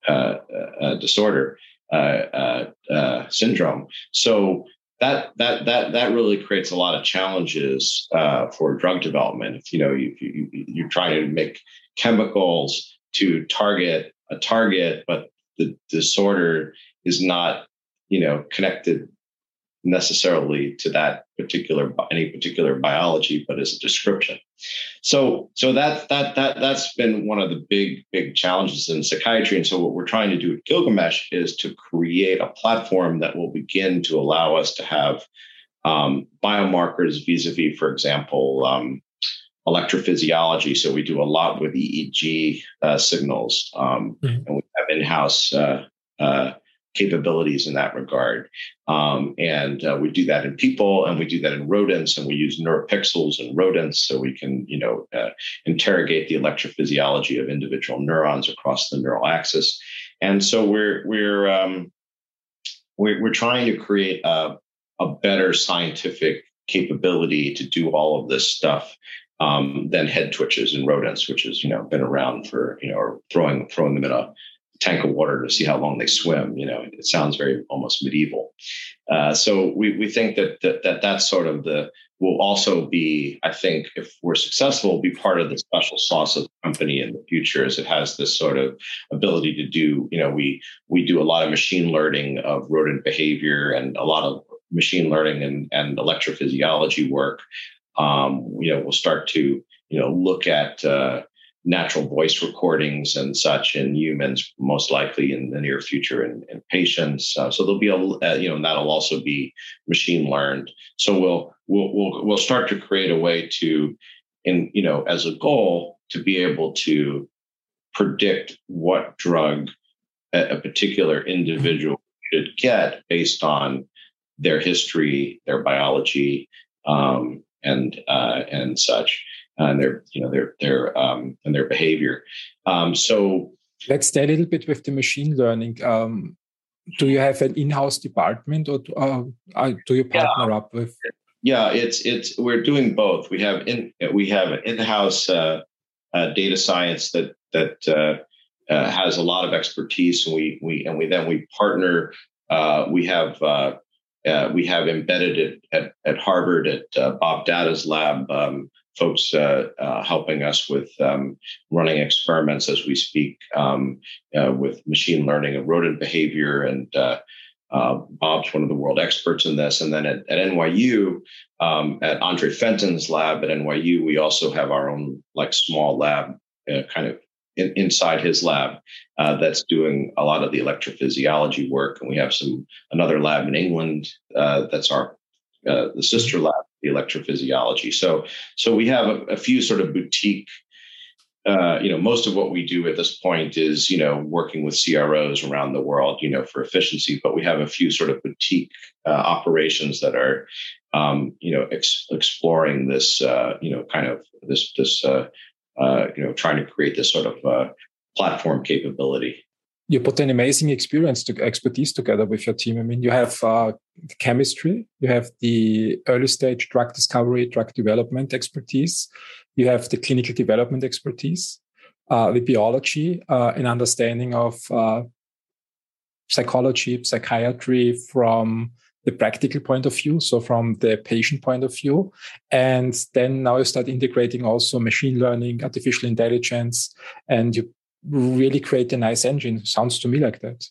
[SPEAKER 2] uh, uh, disorder uh, uh, uh, syndrome. So that that that that really creates a lot of challenges uh, for drug development. If you know you, you you're trying to make chemicals to target a target, but the disorder is not you know connected necessarily to that particular any particular biology, but as a description. So so that that that that's been one of the big big challenges in psychiatry. And so what we're trying to do at Gilgamesh is to create a platform that will begin to allow us to have um, biomarkers vis-a-vis, for example. Um, electrophysiology. So we do a lot with EEG uh, signals, um, mm-hmm. and we have in-house uh, uh, capabilities in that regard. Um, and uh, we do that in people and we do that in rodents and we use neuropixels in rodents so we can, you know, uh, interrogate the electrophysiology of individual neurons across the neural axis. And so we're, we're, um, we're, we're trying to create a, a better scientific capability to do all of this stuff um, than head twitches and rodents, which has you know been around for you know or throwing throwing them in a tank of water to see how long they swim. You know, it sounds very almost medieval. Uh, so we we think that that, that that's sort of the will also be, I think, if we're successful, be part of the special sauce of the company in the future, as it has this sort of ability to do. You know, we we do a lot of machine learning of rodent behavior and a lot of machine learning and, and electrophysiology work. Um, you know, we'll start to you know look at uh, natural voice recordings and such in humans, most likely in the near future in, in patients. Uh, so there'll be a, uh, you know, that'll also be machine learned. So we'll, we'll, we'll, we'll start to create a way to, in, you know, as a goal to be able to predict what drug a, a particular individual should get based on their history, their biology, um, and, uh, and such and their you know their their um, and their behavior. Um, so
[SPEAKER 1] let's stay a little bit with the machine learning. Um, do you have an in-house department, or uh, uh, do you partner
[SPEAKER 2] yeah.
[SPEAKER 1] up with?
[SPEAKER 2] Yeah, it's it's we're doing both. We have in we have an in-house uh, uh, data science that that uh, uh, has a lot of expertise, and we we and we then we partner. we have we have embedded it at, at Harvard at Bob Datta's lab. Um, folks uh, uh, helping us with um, running experiments as we speak um, uh, with machine learning and rodent behavior. And uh, uh, Bob's one of the world experts in this. And then at, at NYU, um, at Andre Fenton's lab at NYU, we also have our own like small lab, uh, kind of in, inside his lab, that's doing a lot of the electrophysiology work. And we have some another lab in England that's our the sister lab the electrophysiology. So, so we have a, a few sort of boutique. Uh, you know, most of what we do at this point is, you know, working with CROs around the world, you know, for efficiency. But we have a few sort of boutique uh, operations that are, um, you know, ex- exploring this, uh, you know, kind of this, this, uh, uh, you know, trying to create this sort of uh, platform capability
[SPEAKER 1] you put an amazing experience to expertise together with your team. I mean, you have uh, chemistry, you have the early stage drug discovery, drug development expertise, you have the clinical development expertise, uh, the biology, uh, an understanding of uh, psychology, psychiatry from the practical point of view, so from the patient point of view. And then now you start integrating also machine learning, artificial intelligence, and you really create a nice engine. Sounds to me like that.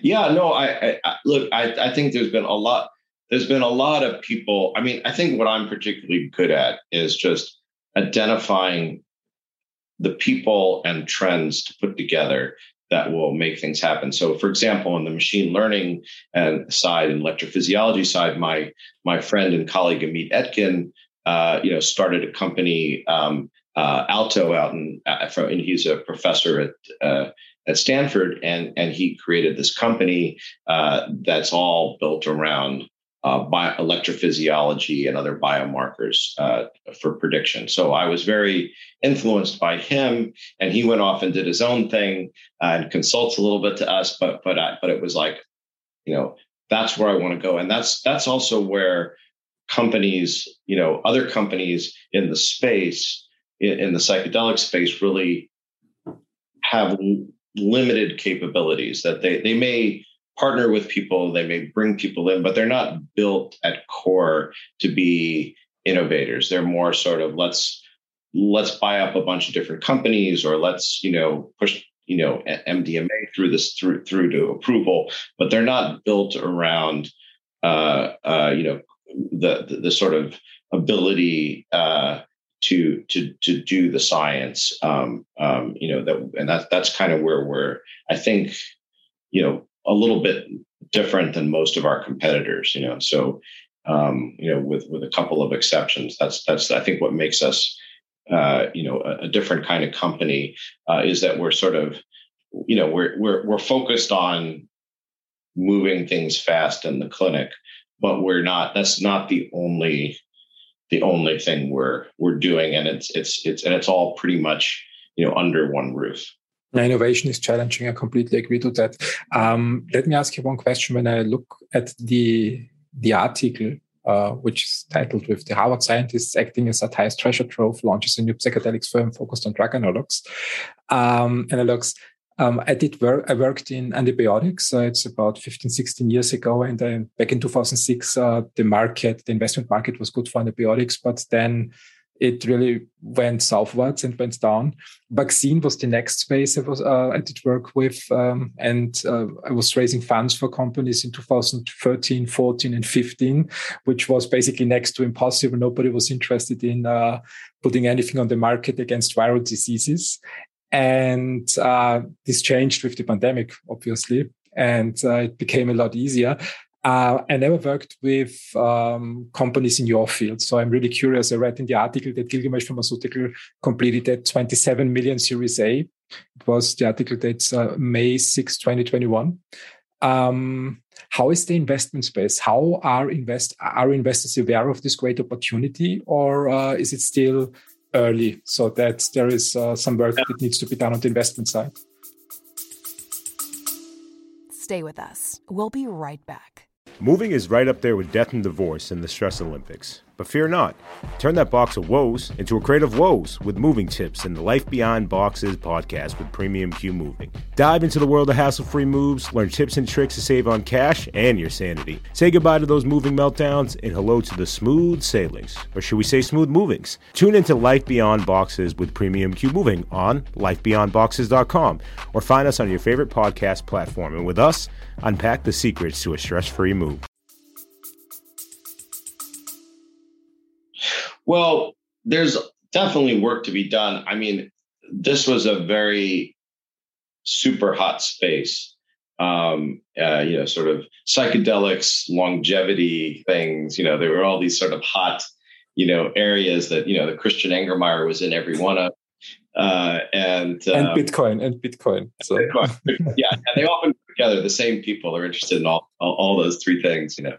[SPEAKER 2] Yeah, no, I, I look, I, I think there's been a lot, there's been a lot of people. I mean, I think what I'm particularly good at is just identifying the people and trends to put together that will make things happen. So, for example, on the machine learning and side and electrophysiology side, my my friend and colleague Amit Etkin, uh, you know, started a company um, uh, Alto out in, uh, from, and he's a professor at uh, at Stanford, and and he created this company uh, that's all built around uh, bio- electrophysiology and other biomarkers uh, for prediction. So I was very influenced by him, and he went off and did his own thing and consults a little bit to us. But but I, but it was like, you know, that's where I want to go, and that's that's also where companies, you know, other companies in the space in, in the psychedelic space really have limited capabilities that they they may partner with people they may bring people in but they're not built at core to be innovators. They're more sort of let's let's buy up a bunch of different companies or let's you know push you know mdma through this through through to approval but they're not built around uh, uh, you know the, the, the sort of ability uh, to to to do the science. Um, um, you know that, and that's that's kind of where we're. I think, you know, a little bit different than most of our competitors. You know, so um, you know, with with a couple of exceptions, that's that's I think what makes us. Uh, you know, a, a, different kind of company uh, is that we're sort of, you know, we're we're we're focused on moving things fast in the clinic, but we're not. That's not the only the only thing we're we're doing, and it's it's it's and it's all pretty much you know under one roof.
[SPEAKER 1] Innovation is challenging. I completely agree to that. Um, let me ask you one question. When I look at the the article uh, which is titled with the Harvard scientists acting as Atai's treasure trove, launches a new psychedelics firm focused on drug analogs. Um, analogs. Um, I did work. I worked in antibiotics. Uh, it's about 15, 16 years ago, and back in 2006, uh, the market, the investment market, was good for antibiotics. But then it really went southwards and went down. Vaccine was the next space I was uh, I did work with, um, and uh, I was raising funds for companies in 2013, 14, and 15, which was basically next to impossible. Nobody was interested in uh, putting anything on the market against viral diseases, and uh, this changed with the pandemic, obviously, and uh, it became a lot easier. Uh, I never worked with um, companies in your field. So I'm really curious. I read in the article that Gilgamesh Pharmaceutical completed at 27 million Series A. It was the article that's uh, May 6, 2021. Um, how is the investment space? How are invest are investors aware of this great opportunity, or uh, is it still early so that there is uh, some work that needs to be done on the investment side?
[SPEAKER 3] Stay with us. We'll be right back.
[SPEAKER 6] Moving is right up there with death and divorce in the stress Olympics. But fear not. Turn that box of woes into a crate of woes with moving tips in the Life Beyond Boxes podcast with Premium Q Moving. Dive into the world of hassle free moves, learn tips and tricks to save on cash and your sanity. Say goodbye to those moving meltdowns and hello to the smooth sailings, or should we say smooth movings? Tune into Life Beyond Boxes with Premium Q Moving on lifebeyondboxes.com or find us on your favorite podcast platform. And with us, unpack the secrets to a stress free move.
[SPEAKER 2] Well, there's definitely work to be done. I mean, this was a very super hot space. Um, uh, you know, sort of psychedelics, longevity things. You know, there were all these sort of hot, you know, areas that you know the Christian Angermayer was in every one of, uh, and
[SPEAKER 1] uh, and Bitcoin and Bitcoin. So. Bitcoin.
[SPEAKER 2] yeah, and they often together. The same people are interested in all, all, all those three things. You know,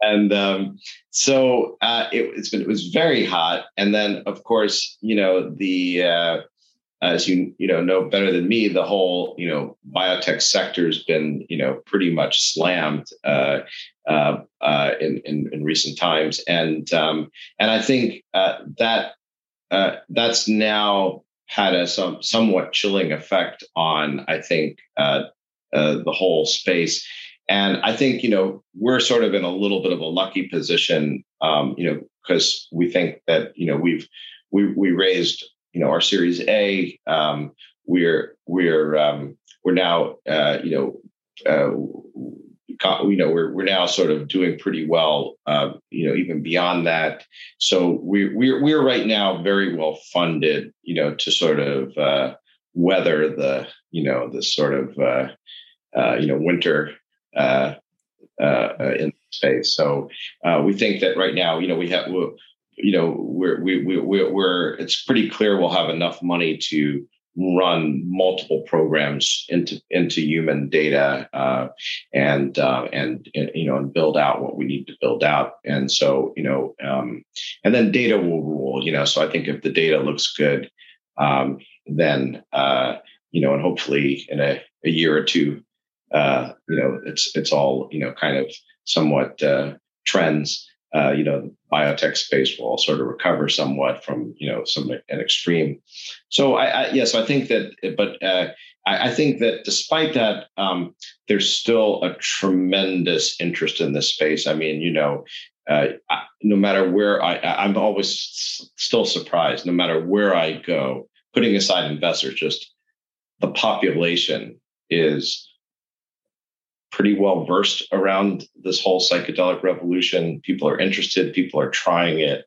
[SPEAKER 2] and um, so uh, it, it's been it was very hot. And then, of course, you know the uh, as you you know know better than me, the whole you know biotech sector has been you know pretty much slammed uh, uh, uh in, in, in recent times, and um, and I think uh, that that's now had a some somewhat chilling effect on I think the whole space. And I think, you know, we're sort of in a little bit of a lucky position, um, you know, because we think that, you know, we've, we, we raised, you know, our series A, um, we're, we're, um, we're now, uh, you know, uh, you know, we're, we're now sort of doing pretty well, uh, you know, even beyond that. So we, we're, we're right now very well funded, you know, to sort of, uh, weather the, you know, the sort of, uh, uh, you know, winter uh, uh, in space. So uh, we think that right now, you know, we have, we you know, we're we we we're it's pretty clear we'll have enough money to run multiple programs into into human data uh, and, uh, and, and you know and build out what we need to build out and so you know um, and then data will rule you know so I think if the data looks good um, then uh, you know and hopefully in a, a year or two uh, you know, it's it's all you know, kind of somewhat uh, trends. Uh, you know, the biotech space will all sort of recover somewhat from you know some an extreme. So I, I yes, I think that, but uh, I, I, think that despite that, um, there's still a tremendous interest in this space. I mean, you know, uh, no matter where I, I'm always still surprised. No matter where I go, putting aside investors, just the population is pretty well versed around this whole psychedelic revolution. People are interested. People are trying it.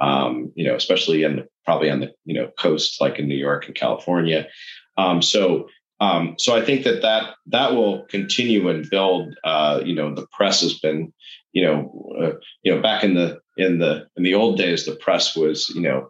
[SPEAKER 2] Um, you know, especially in probably on the you know coast like in New York and California. Um, so um, so I think that that that will continue and build. Uh, you know, the press has been you know uh, you know back in the in the in the old days, the press was you know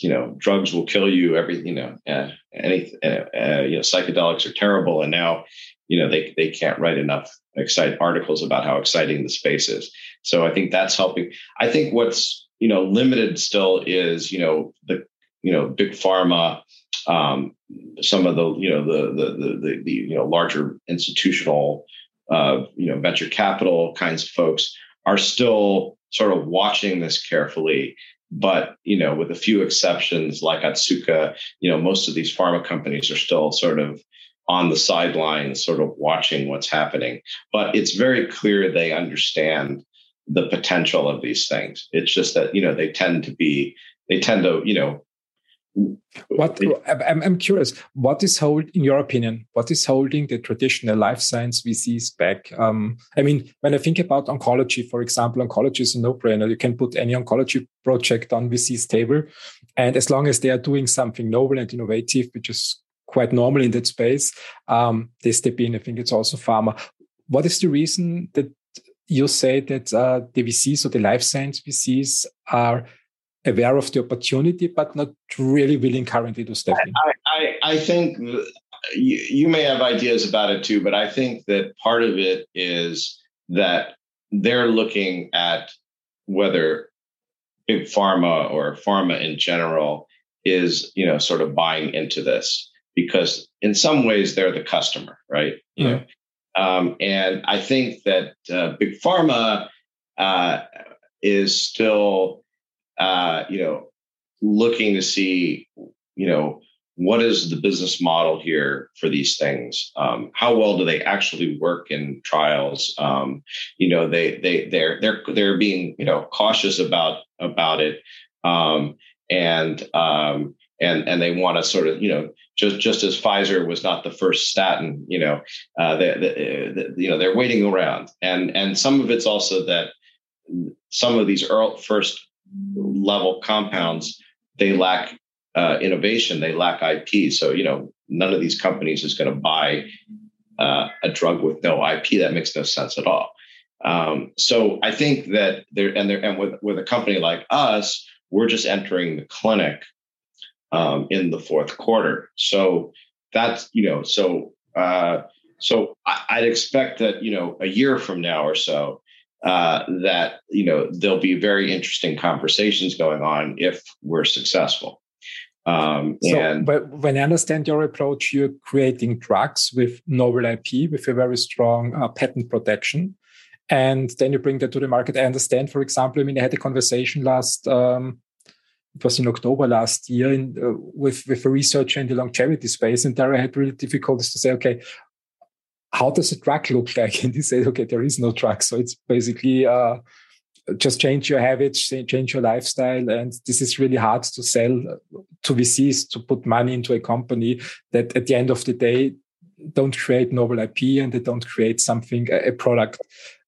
[SPEAKER 2] you know drugs will kill you every you know uh, any uh, uh, you know psychedelics are terrible and now you know they they can't write enough excite articles about how exciting the space is so i think that's helping i think what's you know limited still is you know the you know big pharma um, some of the you know the the the, the, the you know larger institutional uh, you know venture capital kinds of folks are still sort of watching this carefully. But you know, with a few exceptions like Otsuka, you know, most of these pharma companies are still sort of on the sidelines, sort of watching what's happening. But it's very clear they understand the potential of these things. It's just that you know they tend to be they tend to you know
[SPEAKER 1] what I'm, I'm curious what is hold in your opinion what is holding the traditional life science vcs back um, i mean when i think about oncology for example oncology is a no-brainer you can put any oncology project on vc's table and as long as they are doing something novel and innovative which is quite normal in that space um, they step in. I think it's also pharma. What is the reason that you say that uh, the vcs or the life science vcs are aware of the opportunity, but not really willing currently to step in?
[SPEAKER 2] I, I, I think you, you may have ideas about it too, but I think that part of it is that they're looking at whether big pharma or pharma in general is, you know, sort of buying into this because in some ways they're the customer, right? You know, um, and I think that uh, big pharma uh, is still uh, you know, looking to see, you know, what is the business model here for these things? Um, how well do they actually work in trials? Um, you know, they they they're they're they're being you know cautious about about it, um, and um, and and they want to sort of you know just just as Pfizer was not the first statin, you know, uh, they, they, they, you know they're waiting around, and and some of it's also that some of these first level compounds, they lack uh, innovation, they lack IP. So, you know, none of these companies is going to buy uh, a drug with no IP. That makes no sense at all. Um, so I think that there and there and with with a company like us, we're just entering the clinic um, in the fourth quarter. So that's you know so uh, so I, would expect that you know a year from now or so uh, that you know there'll be very interesting conversations going on if we're successful.
[SPEAKER 1] Um, so, and but when I understand your approach, you're creating drugs with novel IP with a very strong uh, patent protection, and then you bring that to the market. I understand, for example, I mean, I had a conversation last. Um, it was in October last year in, uh, with with a researcher in the longevity space, and there I had really difficulties to say, okay, how does a drug look like? And he said, okay, there is no drug. So it's basically uh, just change your habits, change your lifestyle. And this is really hard to sell to VCs to put money into a company that at the end of the day don't create novel IP and they don't create something, a product.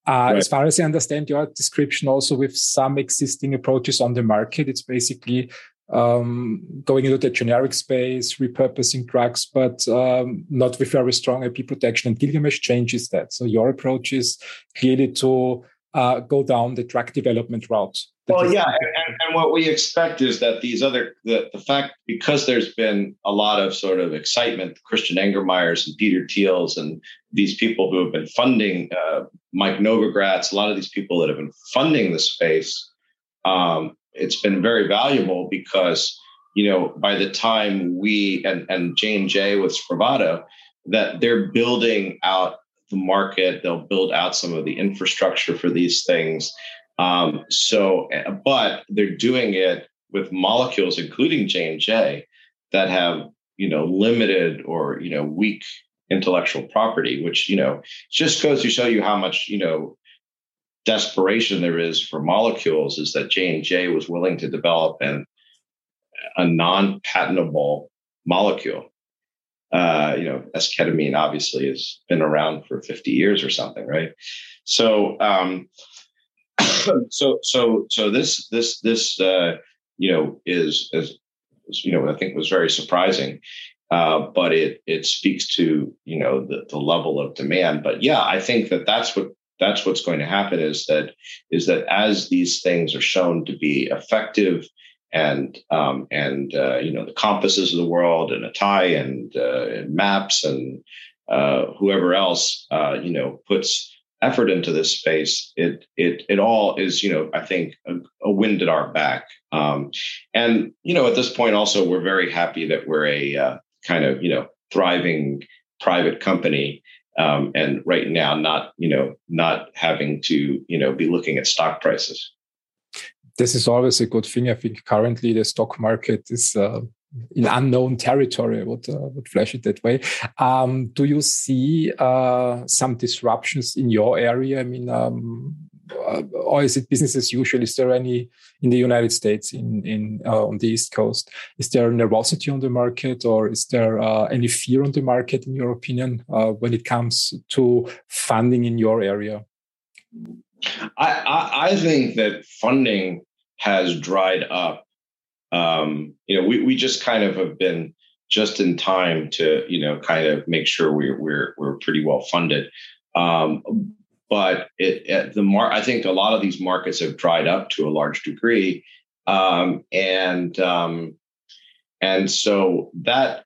[SPEAKER 1] Uh, right. As far as I understand your description, also with some existing approaches on the market, it's basically um, going into the generic space, repurposing drugs, but um, not with very strong IP protection. And Gilgamesh changes that. So your approach is clearly to uh, go down the drug development route.
[SPEAKER 2] Well, yeah, and, and, what we expect is that these other the, the fact because there's been a lot of sort of excitement, Christian Angermayers and Peter Thiels and these people who have been funding uh, Mike Novogratz, a lot of these people that have been funding the space um, it's been very valuable because you know by the time we and and J and J with Spravato that they're building out the market, they'll build out some of the infrastructure for these things. Um, so, but they're doing it with molecules, including J and J, that have you know limited or you know weak intellectual property, which you know just goes to show you how much you know desperation there is for molecules is that J and J was willing to develop an a non-patentable molecule. Uh, you know, esketamine obviously has been around for 50 years or something, right? So, um, so, so, so this, this, this, uh, you know, is, is, you know, I think was very surprising. Uh, but it it speaks to you know the, the level of demand. But yeah, I think that that's what that's what's going to happen is that is that as these things are shown to be effective and um, and uh, you know the compasses of the world and Atai and, uh, and maps and uh, whoever else uh, you know puts effort into this space it it it all is you know i think a, a wind at our back. Um, and you know at this point also we're very happy that we're a uh, kind of you know thriving private company um, and right now not you know not having to you know be looking at stock prices
[SPEAKER 1] this is always a good thing. I think currently the stock market is uh, in unknown territory. I would, uh, would flash it that way. Um, do you see uh, some disruptions in your area? I mean, um, uh, or is it business as usual? Is there any in the United States, in in uh, on the East Coast? Is there nervosity on the market, or is there uh, any fear on the market, in your opinion, when it comes to funding in your area?
[SPEAKER 2] I, I, I think that funding has dried up. Um, you know, we, we just kind of have been just in time to, you know, kind of make sure we're we're we're pretty well funded. Um, but it, the mar- I think a lot of these markets have dried up to a large degree, um, and um, and so that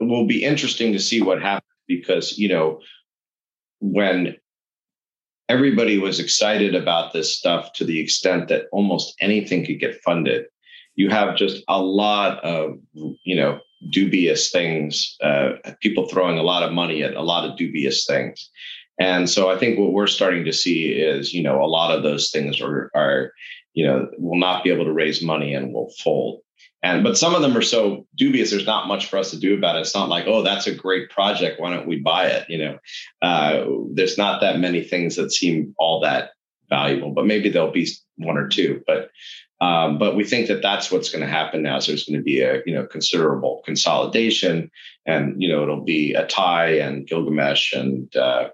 [SPEAKER 2] will be interesting to see what happens because you know when everybody was excited about this stuff to the extent that almost anything could get funded. You have just a lot of, you know, dubious things, uh, people throwing a lot of money at a lot of dubious things. And so I think what we're starting to see is, you know, a lot of those things are, are, you know, will not be able to raise money and will fold. And but some of them are so dubious. There's not much for us to do about it. It's not like, oh, that's a great project. Why don't we buy it? You know, uh, there's not that many things that seem all that valuable. But maybe there'll be one or two. But um, but we think that that's what's going to happen now. So there's going to be a you know considerable consolidation, and you know it'll be Atai and Gilgamesh and uh,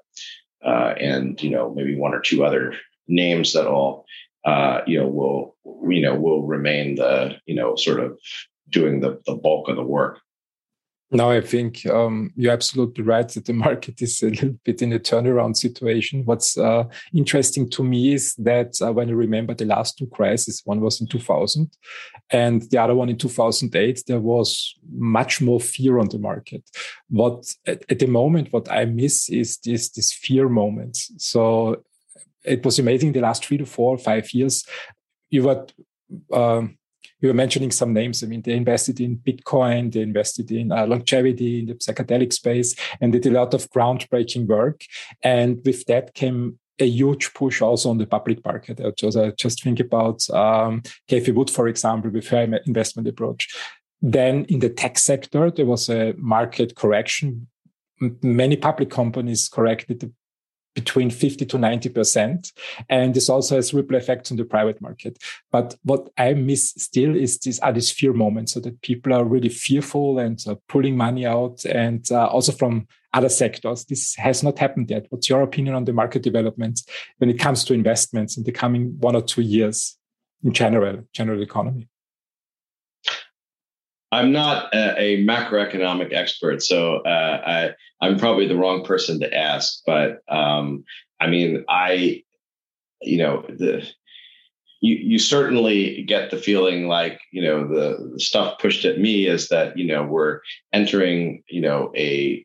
[SPEAKER 2] uh, and you know maybe one or two other names that all uh, you know, will you know will remain the you know sort of doing the the bulk of the work.
[SPEAKER 1] No, I think um, you're absolutely right that the market is a little bit in a turnaround situation. What's uh, interesting to me is that uh, when I remember the last two crises, one was in 2000 and the other one in 2008, there was much more fear on the market. What at, at the moment, what I miss is this, this fear moment. So it was amazing the last three to four five years. You were um, you were mentioning some names. I mean, they invested in Bitcoin, they invested in uh, longevity in the psychedelic space, and did a lot of groundbreaking work. And with that came a huge push also on the public market. I just, I just think about um, Cathie Wood, for example, with her investment approach. Then in the tech sector, there was a market correction. Many public companies corrected between 50 to 90%. And this also has ripple effects on the private market. But what I miss still is these are these fear moments so that people are really fearful and uh, pulling money out and uh, also from other sectors. This has not happened yet. What's your opinion on the market development when it comes to investments in the coming one or two years in general, general economy?
[SPEAKER 2] I'm not a, a macroeconomic expert, so uh, I, am probably the wrong person to ask. But um, I mean, I, you know, the you you certainly get the feeling like you know the, the stuff pushed at me is that you know we're entering you know a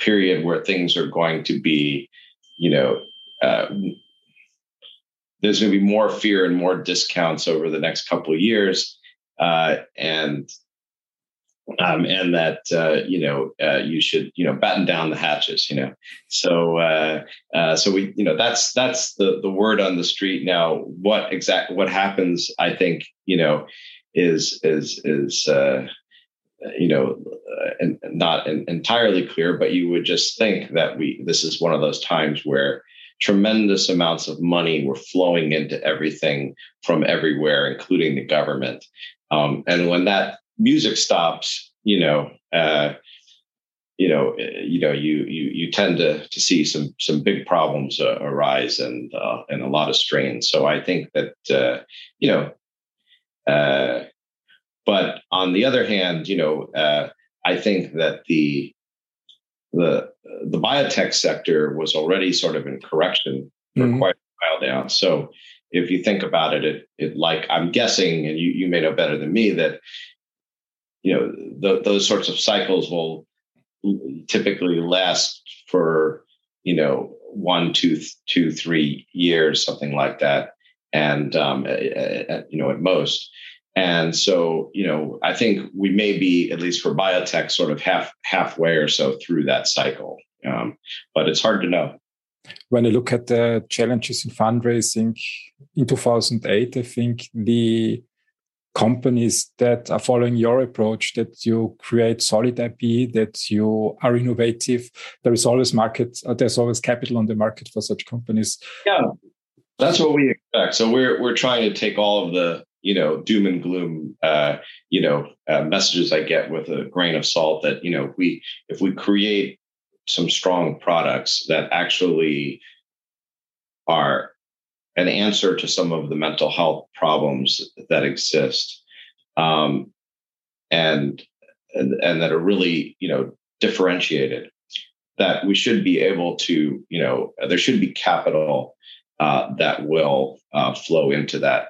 [SPEAKER 2] period where things are going to be you know uh, there's going to be more fear and more discounts over the next couple of years uh, and um, and that uh, you know uh, you should you know batten down the hatches. You know, so uh, uh, so we you know that's that's the the word on the street now. What exact what happens? I think you know is is is uh, you know and not entirely clear, but you would just think that we this is one of those times where tremendous amounts of money were flowing into everything from everywhere, including the government. Um, and when that music stops, you know, uh, you know, eh, you know, you you you tend to to see some some big problems uh, arise and uh, and a lot of strain. So I think that uh, you know, uh, but on the other hand, you know, uh, I think that the the the biotech sector was already sort of in correction for mm-hmm. quite a while now. So if you think about it, it, it like I'm guessing, and you, you may know better than me that you know the, those sorts of cycles will typically last for you know one, two, two, three years, something like that, and um, at, you know at most. And so, you know, I think we may be, at least for biotech, sort of half halfway or so through that cycle. Um, but it's hard to know.
[SPEAKER 1] When I look at the challenges in fundraising in 2008, I think the companies that are following your approach, that you create solid IP, that you are innovative, there is always market, uh, there's always capital on the market for such companies.
[SPEAKER 2] Yeah, that's what we expect. So we're we're trying to take all of the you know doom and gloom uh, you know uh, messages I get with a grain of salt. That you know we if we create some strong products that actually are an answer to some of the mental health problems that exist. Um, and, and and that are really you know differentiated. That we should be able to you know there should be capital uh, that will uh, flow into that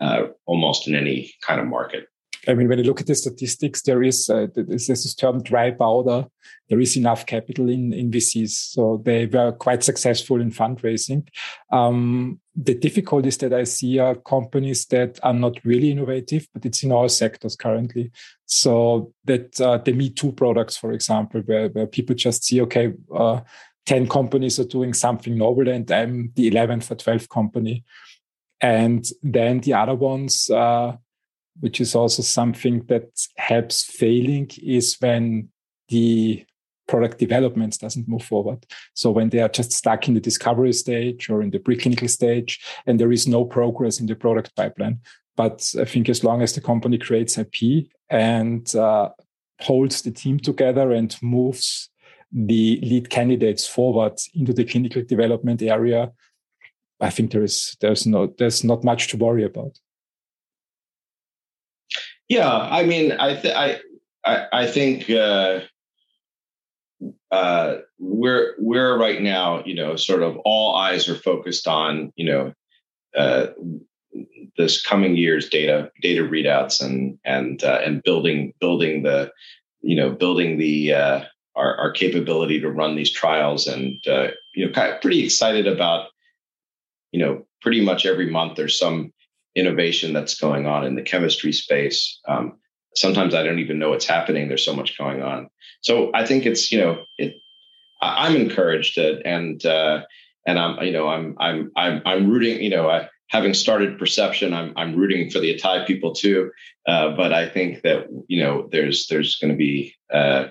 [SPEAKER 2] uh, almost in any kind of market
[SPEAKER 1] I mean, when you look at the statistics, there is uh, this term dry powder. There is enough capital in, in VCs, so they were quite successful in fundraising. Um, the difficulties that I see are companies that are not really innovative, but it's in all sectors currently. So that uh, the Me Too products, for example, where, where people just see, okay, uh, 10 companies are doing something novel and I'm the 11th or 12th company. And then the other ones, uh, which is also something that helps failing is when the product development doesn't move forward. So when they are just stuck in the discovery stage or in the preclinical stage and there is no progress in the product pipeline. But I think as long as the company creates IP and uh, holds the team together and moves the lead candidates forward into the clinical development area, I think there is there's no there's not much to worry about.
[SPEAKER 2] Yeah, I mean, I th- I, I I think uh, uh, we're we're right now, you know, sort of all eyes are focused on, you know, uh, this coming year's data data readouts and and uh, and building building the, you know, building the uh, our, our capability to run these trials and uh, you know, kind of pretty excited about, you know, pretty much every month there's some innovation that's going on in the chemistry space. Um, sometimes I don't even know what's happening. There's so much going on. So I think it's you know it. I'm encouraged and uh, and I'm you know I'm I'm I'm I'm rooting you know I, having started perception I'm I'm rooting for the Atai people too. Uh, but I think that you know there's there's going to be uh,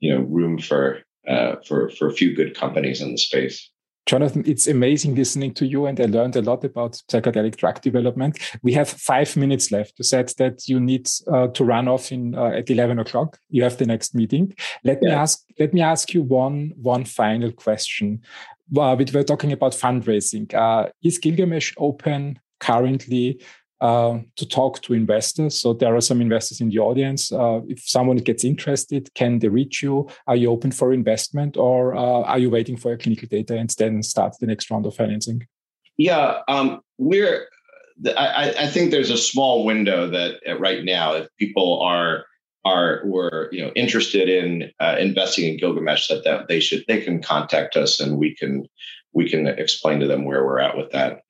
[SPEAKER 2] you know room for uh, for for a few good companies in the space.
[SPEAKER 1] Jonathan, it's amazing listening to you, and I learned a lot about psychedelic drug development. We have five minutes left. You said that you need uh, to run off in uh, at eleven o'clock. You have the next meeting. Let yeah. me ask. Let me ask you one one final question. Uh, we were talking about fundraising. Uh, is Gilgamesh open currently uh, to talk to investors. So there are some investors in the audience. Uh, if someone gets interested, can they reach you? Are you open for investment, or uh, are you waiting for your clinical data and then start the next round of financing?
[SPEAKER 2] Yeah, um, we're. I, I, think there's a small window that uh, right now, if people are are were you know interested in uh, investing in Gilgamesh, that, that they should they can contact us and we can we can explain to them where we're at with that.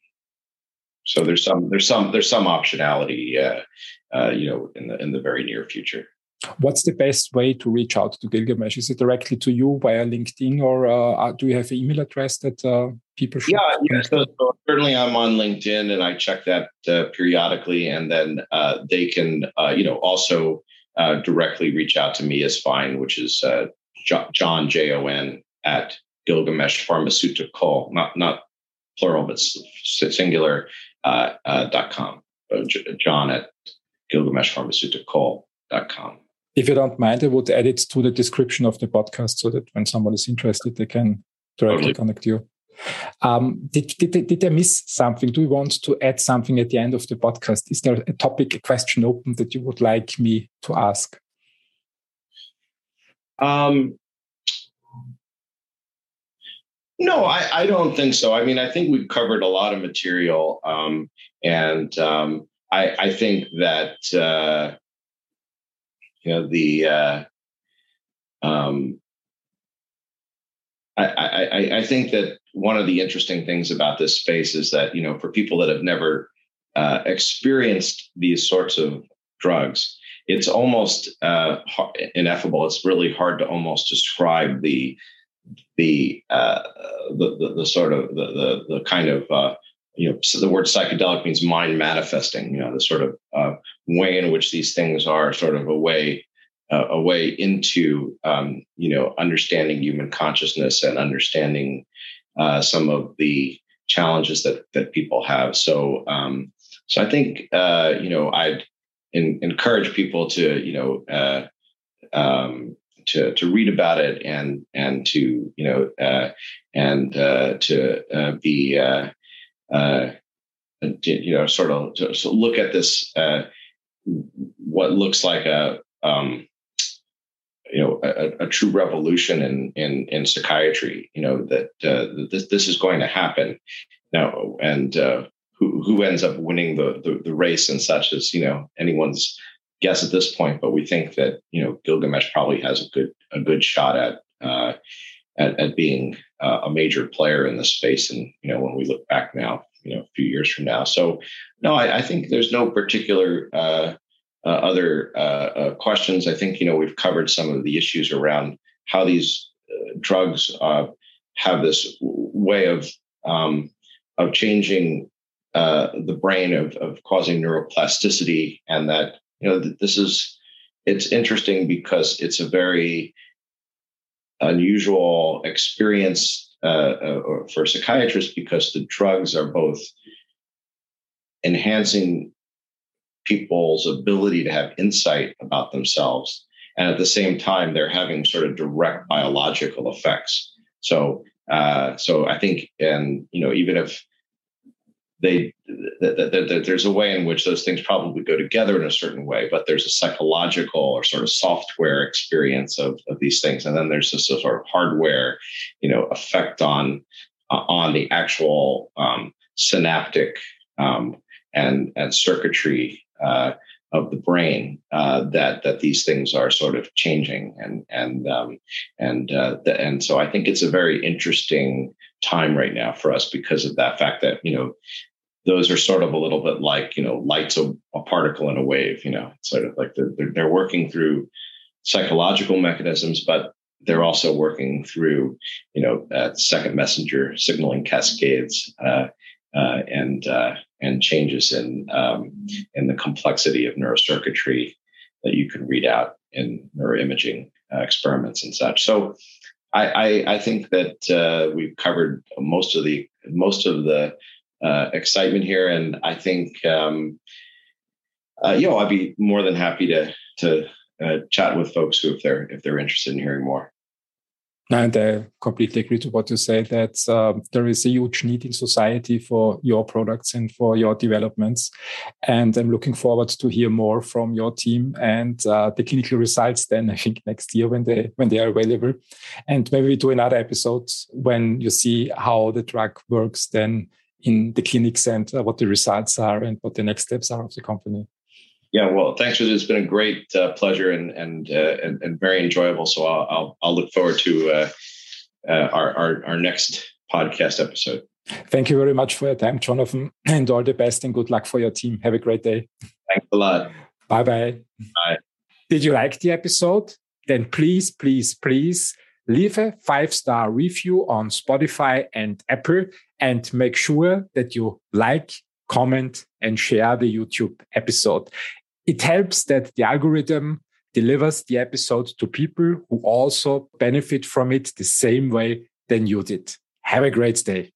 [SPEAKER 2] So there's some there's some there's some optionality, uh, uh, you know, in the in the very near future.
[SPEAKER 1] What's the best way to reach out to Gilgamesh? Is it directly to you via LinkedIn, or uh, do you have an email address that uh, people should?
[SPEAKER 2] Yeah, yeah. So, so, certainly, I'm on LinkedIn, and I check that uh, periodically. And then uh, they can, you know, also directly reach out to me as fine, which is John J O N at Gilgamesh Pharmaceutical, not not plural but singular uh, uh, .com. Uh, John at GilgameshPharmaceutical.com.
[SPEAKER 1] If you don't mind, I would add it to the description of the podcast so that when someone is interested, they can directly totally. connect you. Um, did, did, did I miss something? Do you want to add something at the end of the podcast? Is there a topic, a question open that you would like me to ask?
[SPEAKER 2] Um, no, I, I, don't think so. I mean, I think we've covered a lot of material, um, and um, I, I, think that uh, you know the uh, um, I, I, think that one of the interesting things about this space is that you know for people that have never uh, experienced these sorts of drugs, it's almost uh, ineffable. It's really hard to almost describe the the, uh, the, the the sort of the the, the kind of uh, you know so the word psychedelic means mind manifesting. You know the sort of uh, way in which these things are sort of a way uh, a way into um, you know understanding human consciousness and understanding uh, some of the challenges that that people have. So um, so I think uh, you know I'd in, encourage people to you know um, to to read about it and and to you know uh, and uh, to uh, be uh, uh, you know sort of to, so look at this uh, what looks like a um, you know a, a, true revolution in in in psychiatry you know that this this is going to happen. Now and who who ends up winning the, the the race and such is you know anyone's guess at this point, but we think that you know Gilgamesh probably has a good a good shot at uh, at, at, being uh, a major player in this space. And you know when we look back now, you know a few years from now. So no, I, I think there's no particular uh, uh other uh, uh, questions. I think you know we've covered some of the issues around how these drugs have this way of um, of changing uh, the brain of, of causing neuroplasticity and that you know this is it's interesting because it's a very unusual experience uh, uh, for psychiatrists because the drugs are both enhancing people's ability to have insight about themselves and at the same time they're having sort of direct biological effects. So uh, so i think and you know even if they that, that, that, there's a way in which those things probably go together in a certain way, but there's a psychological or sort of software experience of, of these things, and then there's this sort of hardware, you know, effect on uh, on the actual um, synaptic um, and and circuitry uh, of the brain uh, that that these things are sort of changing and and um, and uh, the, and so I think it's a very interesting time right now for us because of that fact that you know those are sort of a little bit like you know light's a, a particle in a wave you know? Sort of like they're, they're, working through psychological mechanisms but they're also working through you know uh, second messenger signaling cascades uh, uh, and uh, and changes in um, in the complexity of neurocircuitry that you can read out in neuroimaging uh, experiments and such. So I, I, I think that uh, we've covered most of the most of the uh, excitement here, and I think um, uh, you know I'd be more than happy to to uh, chat with folks who if they're if they're interested in hearing more.
[SPEAKER 1] And I completely agree to what you say that um, there is a huge need in society for your products and for your developments. And I'm looking forward to hear more from your team and uh, the clinical results then I think next year when they when they are available. And maybe we do another episode when you see how the drug works then in the clinics and uh, what the results are and what the next steps are of the company.
[SPEAKER 2] Yeah, well, thanks for this. It's been a great uh, pleasure and and, uh, and, and very enjoyable. So I'll I'll, I'll look forward to uh, uh, our, our our next podcast episode.
[SPEAKER 1] Thank you very much for your time, Jonathan, and all the best and good luck for your team. Have a great day.
[SPEAKER 2] Thanks a lot.
[SPEAKER 1] Bye bye.
[SPEAKER 2] Bye.
[SPEAKER 1] Did you like the episode? Then please, please, please leave a five star review on Spotify and Apple and make sure that you like, comment, and share the YouTube episode. It helps that the algorithm delivers the episode to people who also benefit from it the same way than you did. Have a great day.